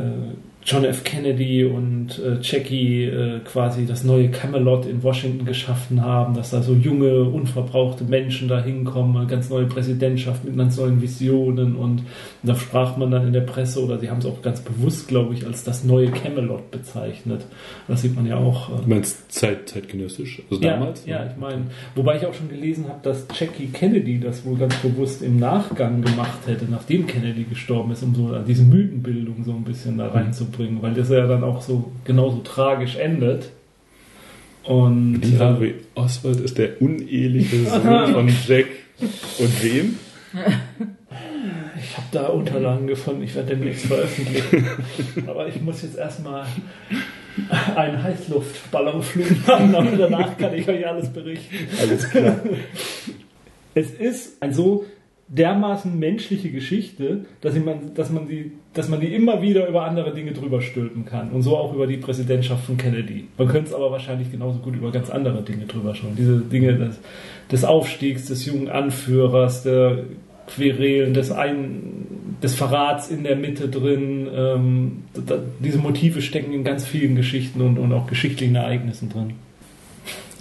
John F. Kennedy und äh, Jackie äh, quasi das neue Camelot in Washington geschaffen haben, dass da so junge, unverbrauchte Menschen da hinkommen, eine ganz neue Präsidentschaft mit ganz neuen Visionen und da sprach man dann in der Presse oder sie haben es auch ganz bewusst, glaube ich, als das neue Camelot bezeichnet. Das sieht man ja auch. Äh, Du meinst Zeit, zeitgenössisch? Also ja, damals? Ja, ich meine, wobei ich auch schon gelesen habe, dass Jackie Kennedy das wohl ganz bewusst im Nachgang gemacht hätte, nachdem Kennedy gestorben ist, um so an diese Mythenbildung so ein bisschen da reinzubringen, weil das ja dann auch so genauso tragisch endet. Und Die äh, Harvey Oswald ist der uneheliche Sohn von Jack und wem? ich habe da Unterlagen gefunden, ich werde demnächst veröffentlichen. Aber ich muss jetzt erstmal einen Heißluftballonflug machen, aber danach kann ich euch alles berichten. Alles klar. es ist ein so dermaßen menschliche Geschichte, dass, man, dass, man die, dass man die immer wieder über andere Dinge drüber stülpen kann. Und so auch über die Präsidentschaft von Kennedy. Man könnte es aber wahrscheinlich genauso gut über ganz andere Dinge drüber schauen. Diese Dinge des, des Aufstiegs, des jungen Anführers, der Querelen, des, Ein, des Verrats in der Mitte drin. Ähm, da, diese Motive stecken in ganz vielen Geschichten und, und auch geschichtlichen Ereignissen drin.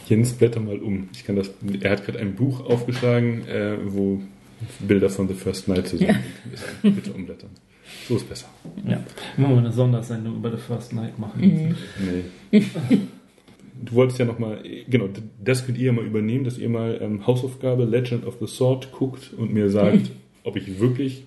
Jens, blätter mal um. Ich kann das, er hat gerade ein Buch aufgeschlagen, äh, wo Bilder von The First Night zu sehen sind. Bitte umblättern. So ist besser. Ja. Wenn wir eine Sondersendung über The First Night machen. Nee. Du wolltest ja nochmal, genau, das könnt ihr ja mal übernehmen, dass ihr mal ähm, Hausaufgabe Legend of the Sword guckt und mir sagt, ob ich wirklich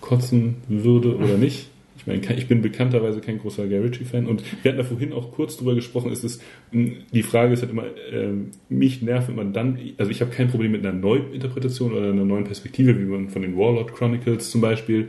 kotzen würde oder nicht. Ich meine, ich bin bekannterweise kein großer Guy Ritchie-Fan und wir hatten da vorhin auch kurz drüber gesprochen, ist es, die Frage ist halt immer, ähm, mich nervt immer dann, also ich habe kein Problem mit einer Neuinterpretation oder einer neuen Perspektive, wie man von den Warlord Chronicles zum Beispiel,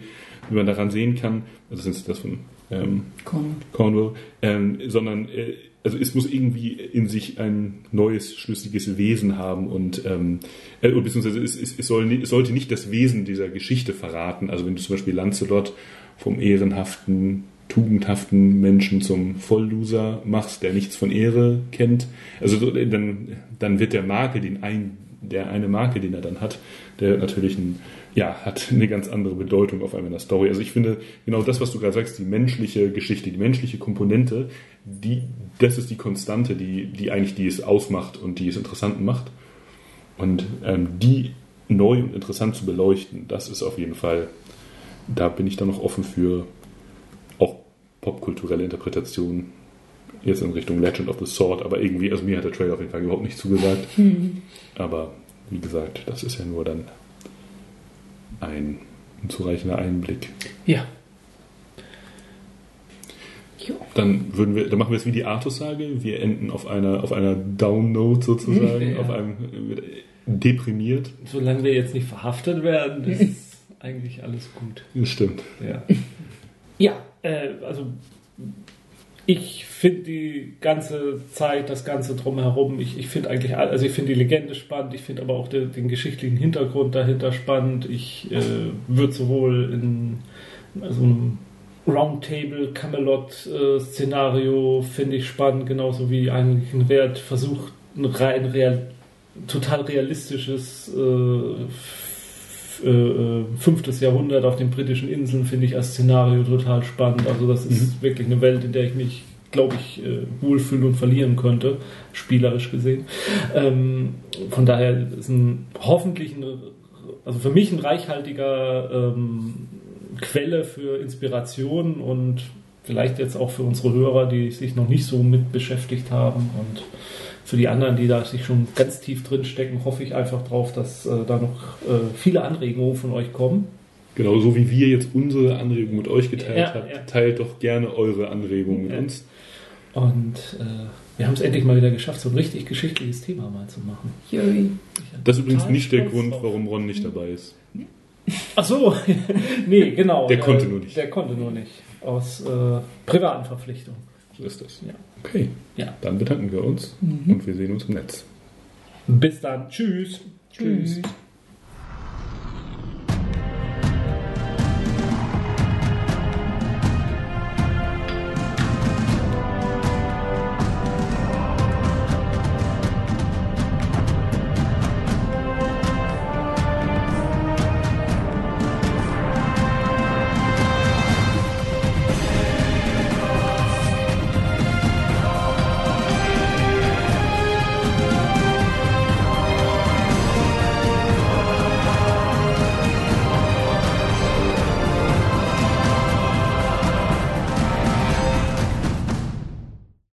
wie man daran sehen kann, also das ist das von ähm, Komm. Cornwall, ähm, sondern äh, also es muss irgendwie in sich ein neues, schlüssiges Wesen haben und ähm, äh, beziehungsweise es, es, es, soll, es sollte nicht das Wesen dieser Geschichte verraten. Also wenn du zum Beispiel Lancelot vom ehrenhaften, tugendhaften Menschen zum Vollloser machst, der nichts von Ehre kennt, also so, äh, dann, dann wird der Makel, den ein, der eine Marke, den er dann hat, der natürlich ein, ja, hat eine ganz andere Bedeutung auf einmal in der Story. Also ich finde, genau das, was du gerade sagst, die menschliche Geschichte, die menschliche Komponente, die, das ist die Konstante, die, die eigentlich die es ausmacht und die es interessant macht. Und ähm, die neu und interessant zu beleuchten, das ist auf jeden Fall, da bin ich dann noch offen für auch popkulturelle Interpretationen. jetzt in Richtung Legend of the Sword, aber irgendwie, also mir hat der Trailer auf jeden Fall überhaupt nicht zugesagt. Aber wie gesagt, das ist ja nur dann ein unzureichender Einblick. Ja. Dann würden wir, dann machen wir es wie die Artus-Sage. Wir enden auf einer, auf einer Down-Note sozusagen, Ja. auf einem äh, deprimiert. Solange wir jetzt nicht verhaftet werden, ist eigentlich alles gut. Das stimmt. Ja, ja äh, also ich finde die ganze Zeit, das Ganze drumherum, ich, ich finde eigentlich, also ich finde die Legende spannend, ich finde aber auch den, den geschichtlichen Hintergrund dahinter spannend. Ich äh, würde sowohl in also einem Roundtable Camelot äh, Szenario finde ich spannend, genauso wie eigentlich ein Wert versucht, ein rein real, total realistisches äh, äh, äh, fünftes Jahrhundert auf den britischen Inseln finde ich als Szenario total spannend. Also das ist wirklich eine Welt, in der ich mich, glaube ich, äh, wohlfühlen und verlieren könnte, spielerisch gesehen. Ähm, von daher ist ein hoffentlich ein, also für mich ein reichhaltiger ähm, Quelle für Inspiration und vielleicht jetzt auch für unsere Hörer, die sich noch nicht so mit beschäftigt haben und für die anderen, die da sich schon ganz tief drin stecken, hoffe ich einfach drauf, dass äh, da noch äh, viele Anregungen von euch kommen. Genau so wie wir jetzt unsere Anregungen mit euch geteilt Ja, haben, ja. teilt doch gerne eure Anregungen mit Ja. uns. Und äh, wir haben es endlich mal wieder geschafft, so ein richtig geschichtliches Thema mal zu machen. Das ist übrigens nicht der Grund, warum Ron nicht dabei ist. Ach so, nee, genau. Der konnte äh, nur nicht. Der konnte nur nicht. Aus äh, privaten Verpflichtungen. So ist das. Ja. Okay, Ja. dann bedanken wir uns und wir sehen uns im Netz. Bis dann. Tschüss. Tschüss.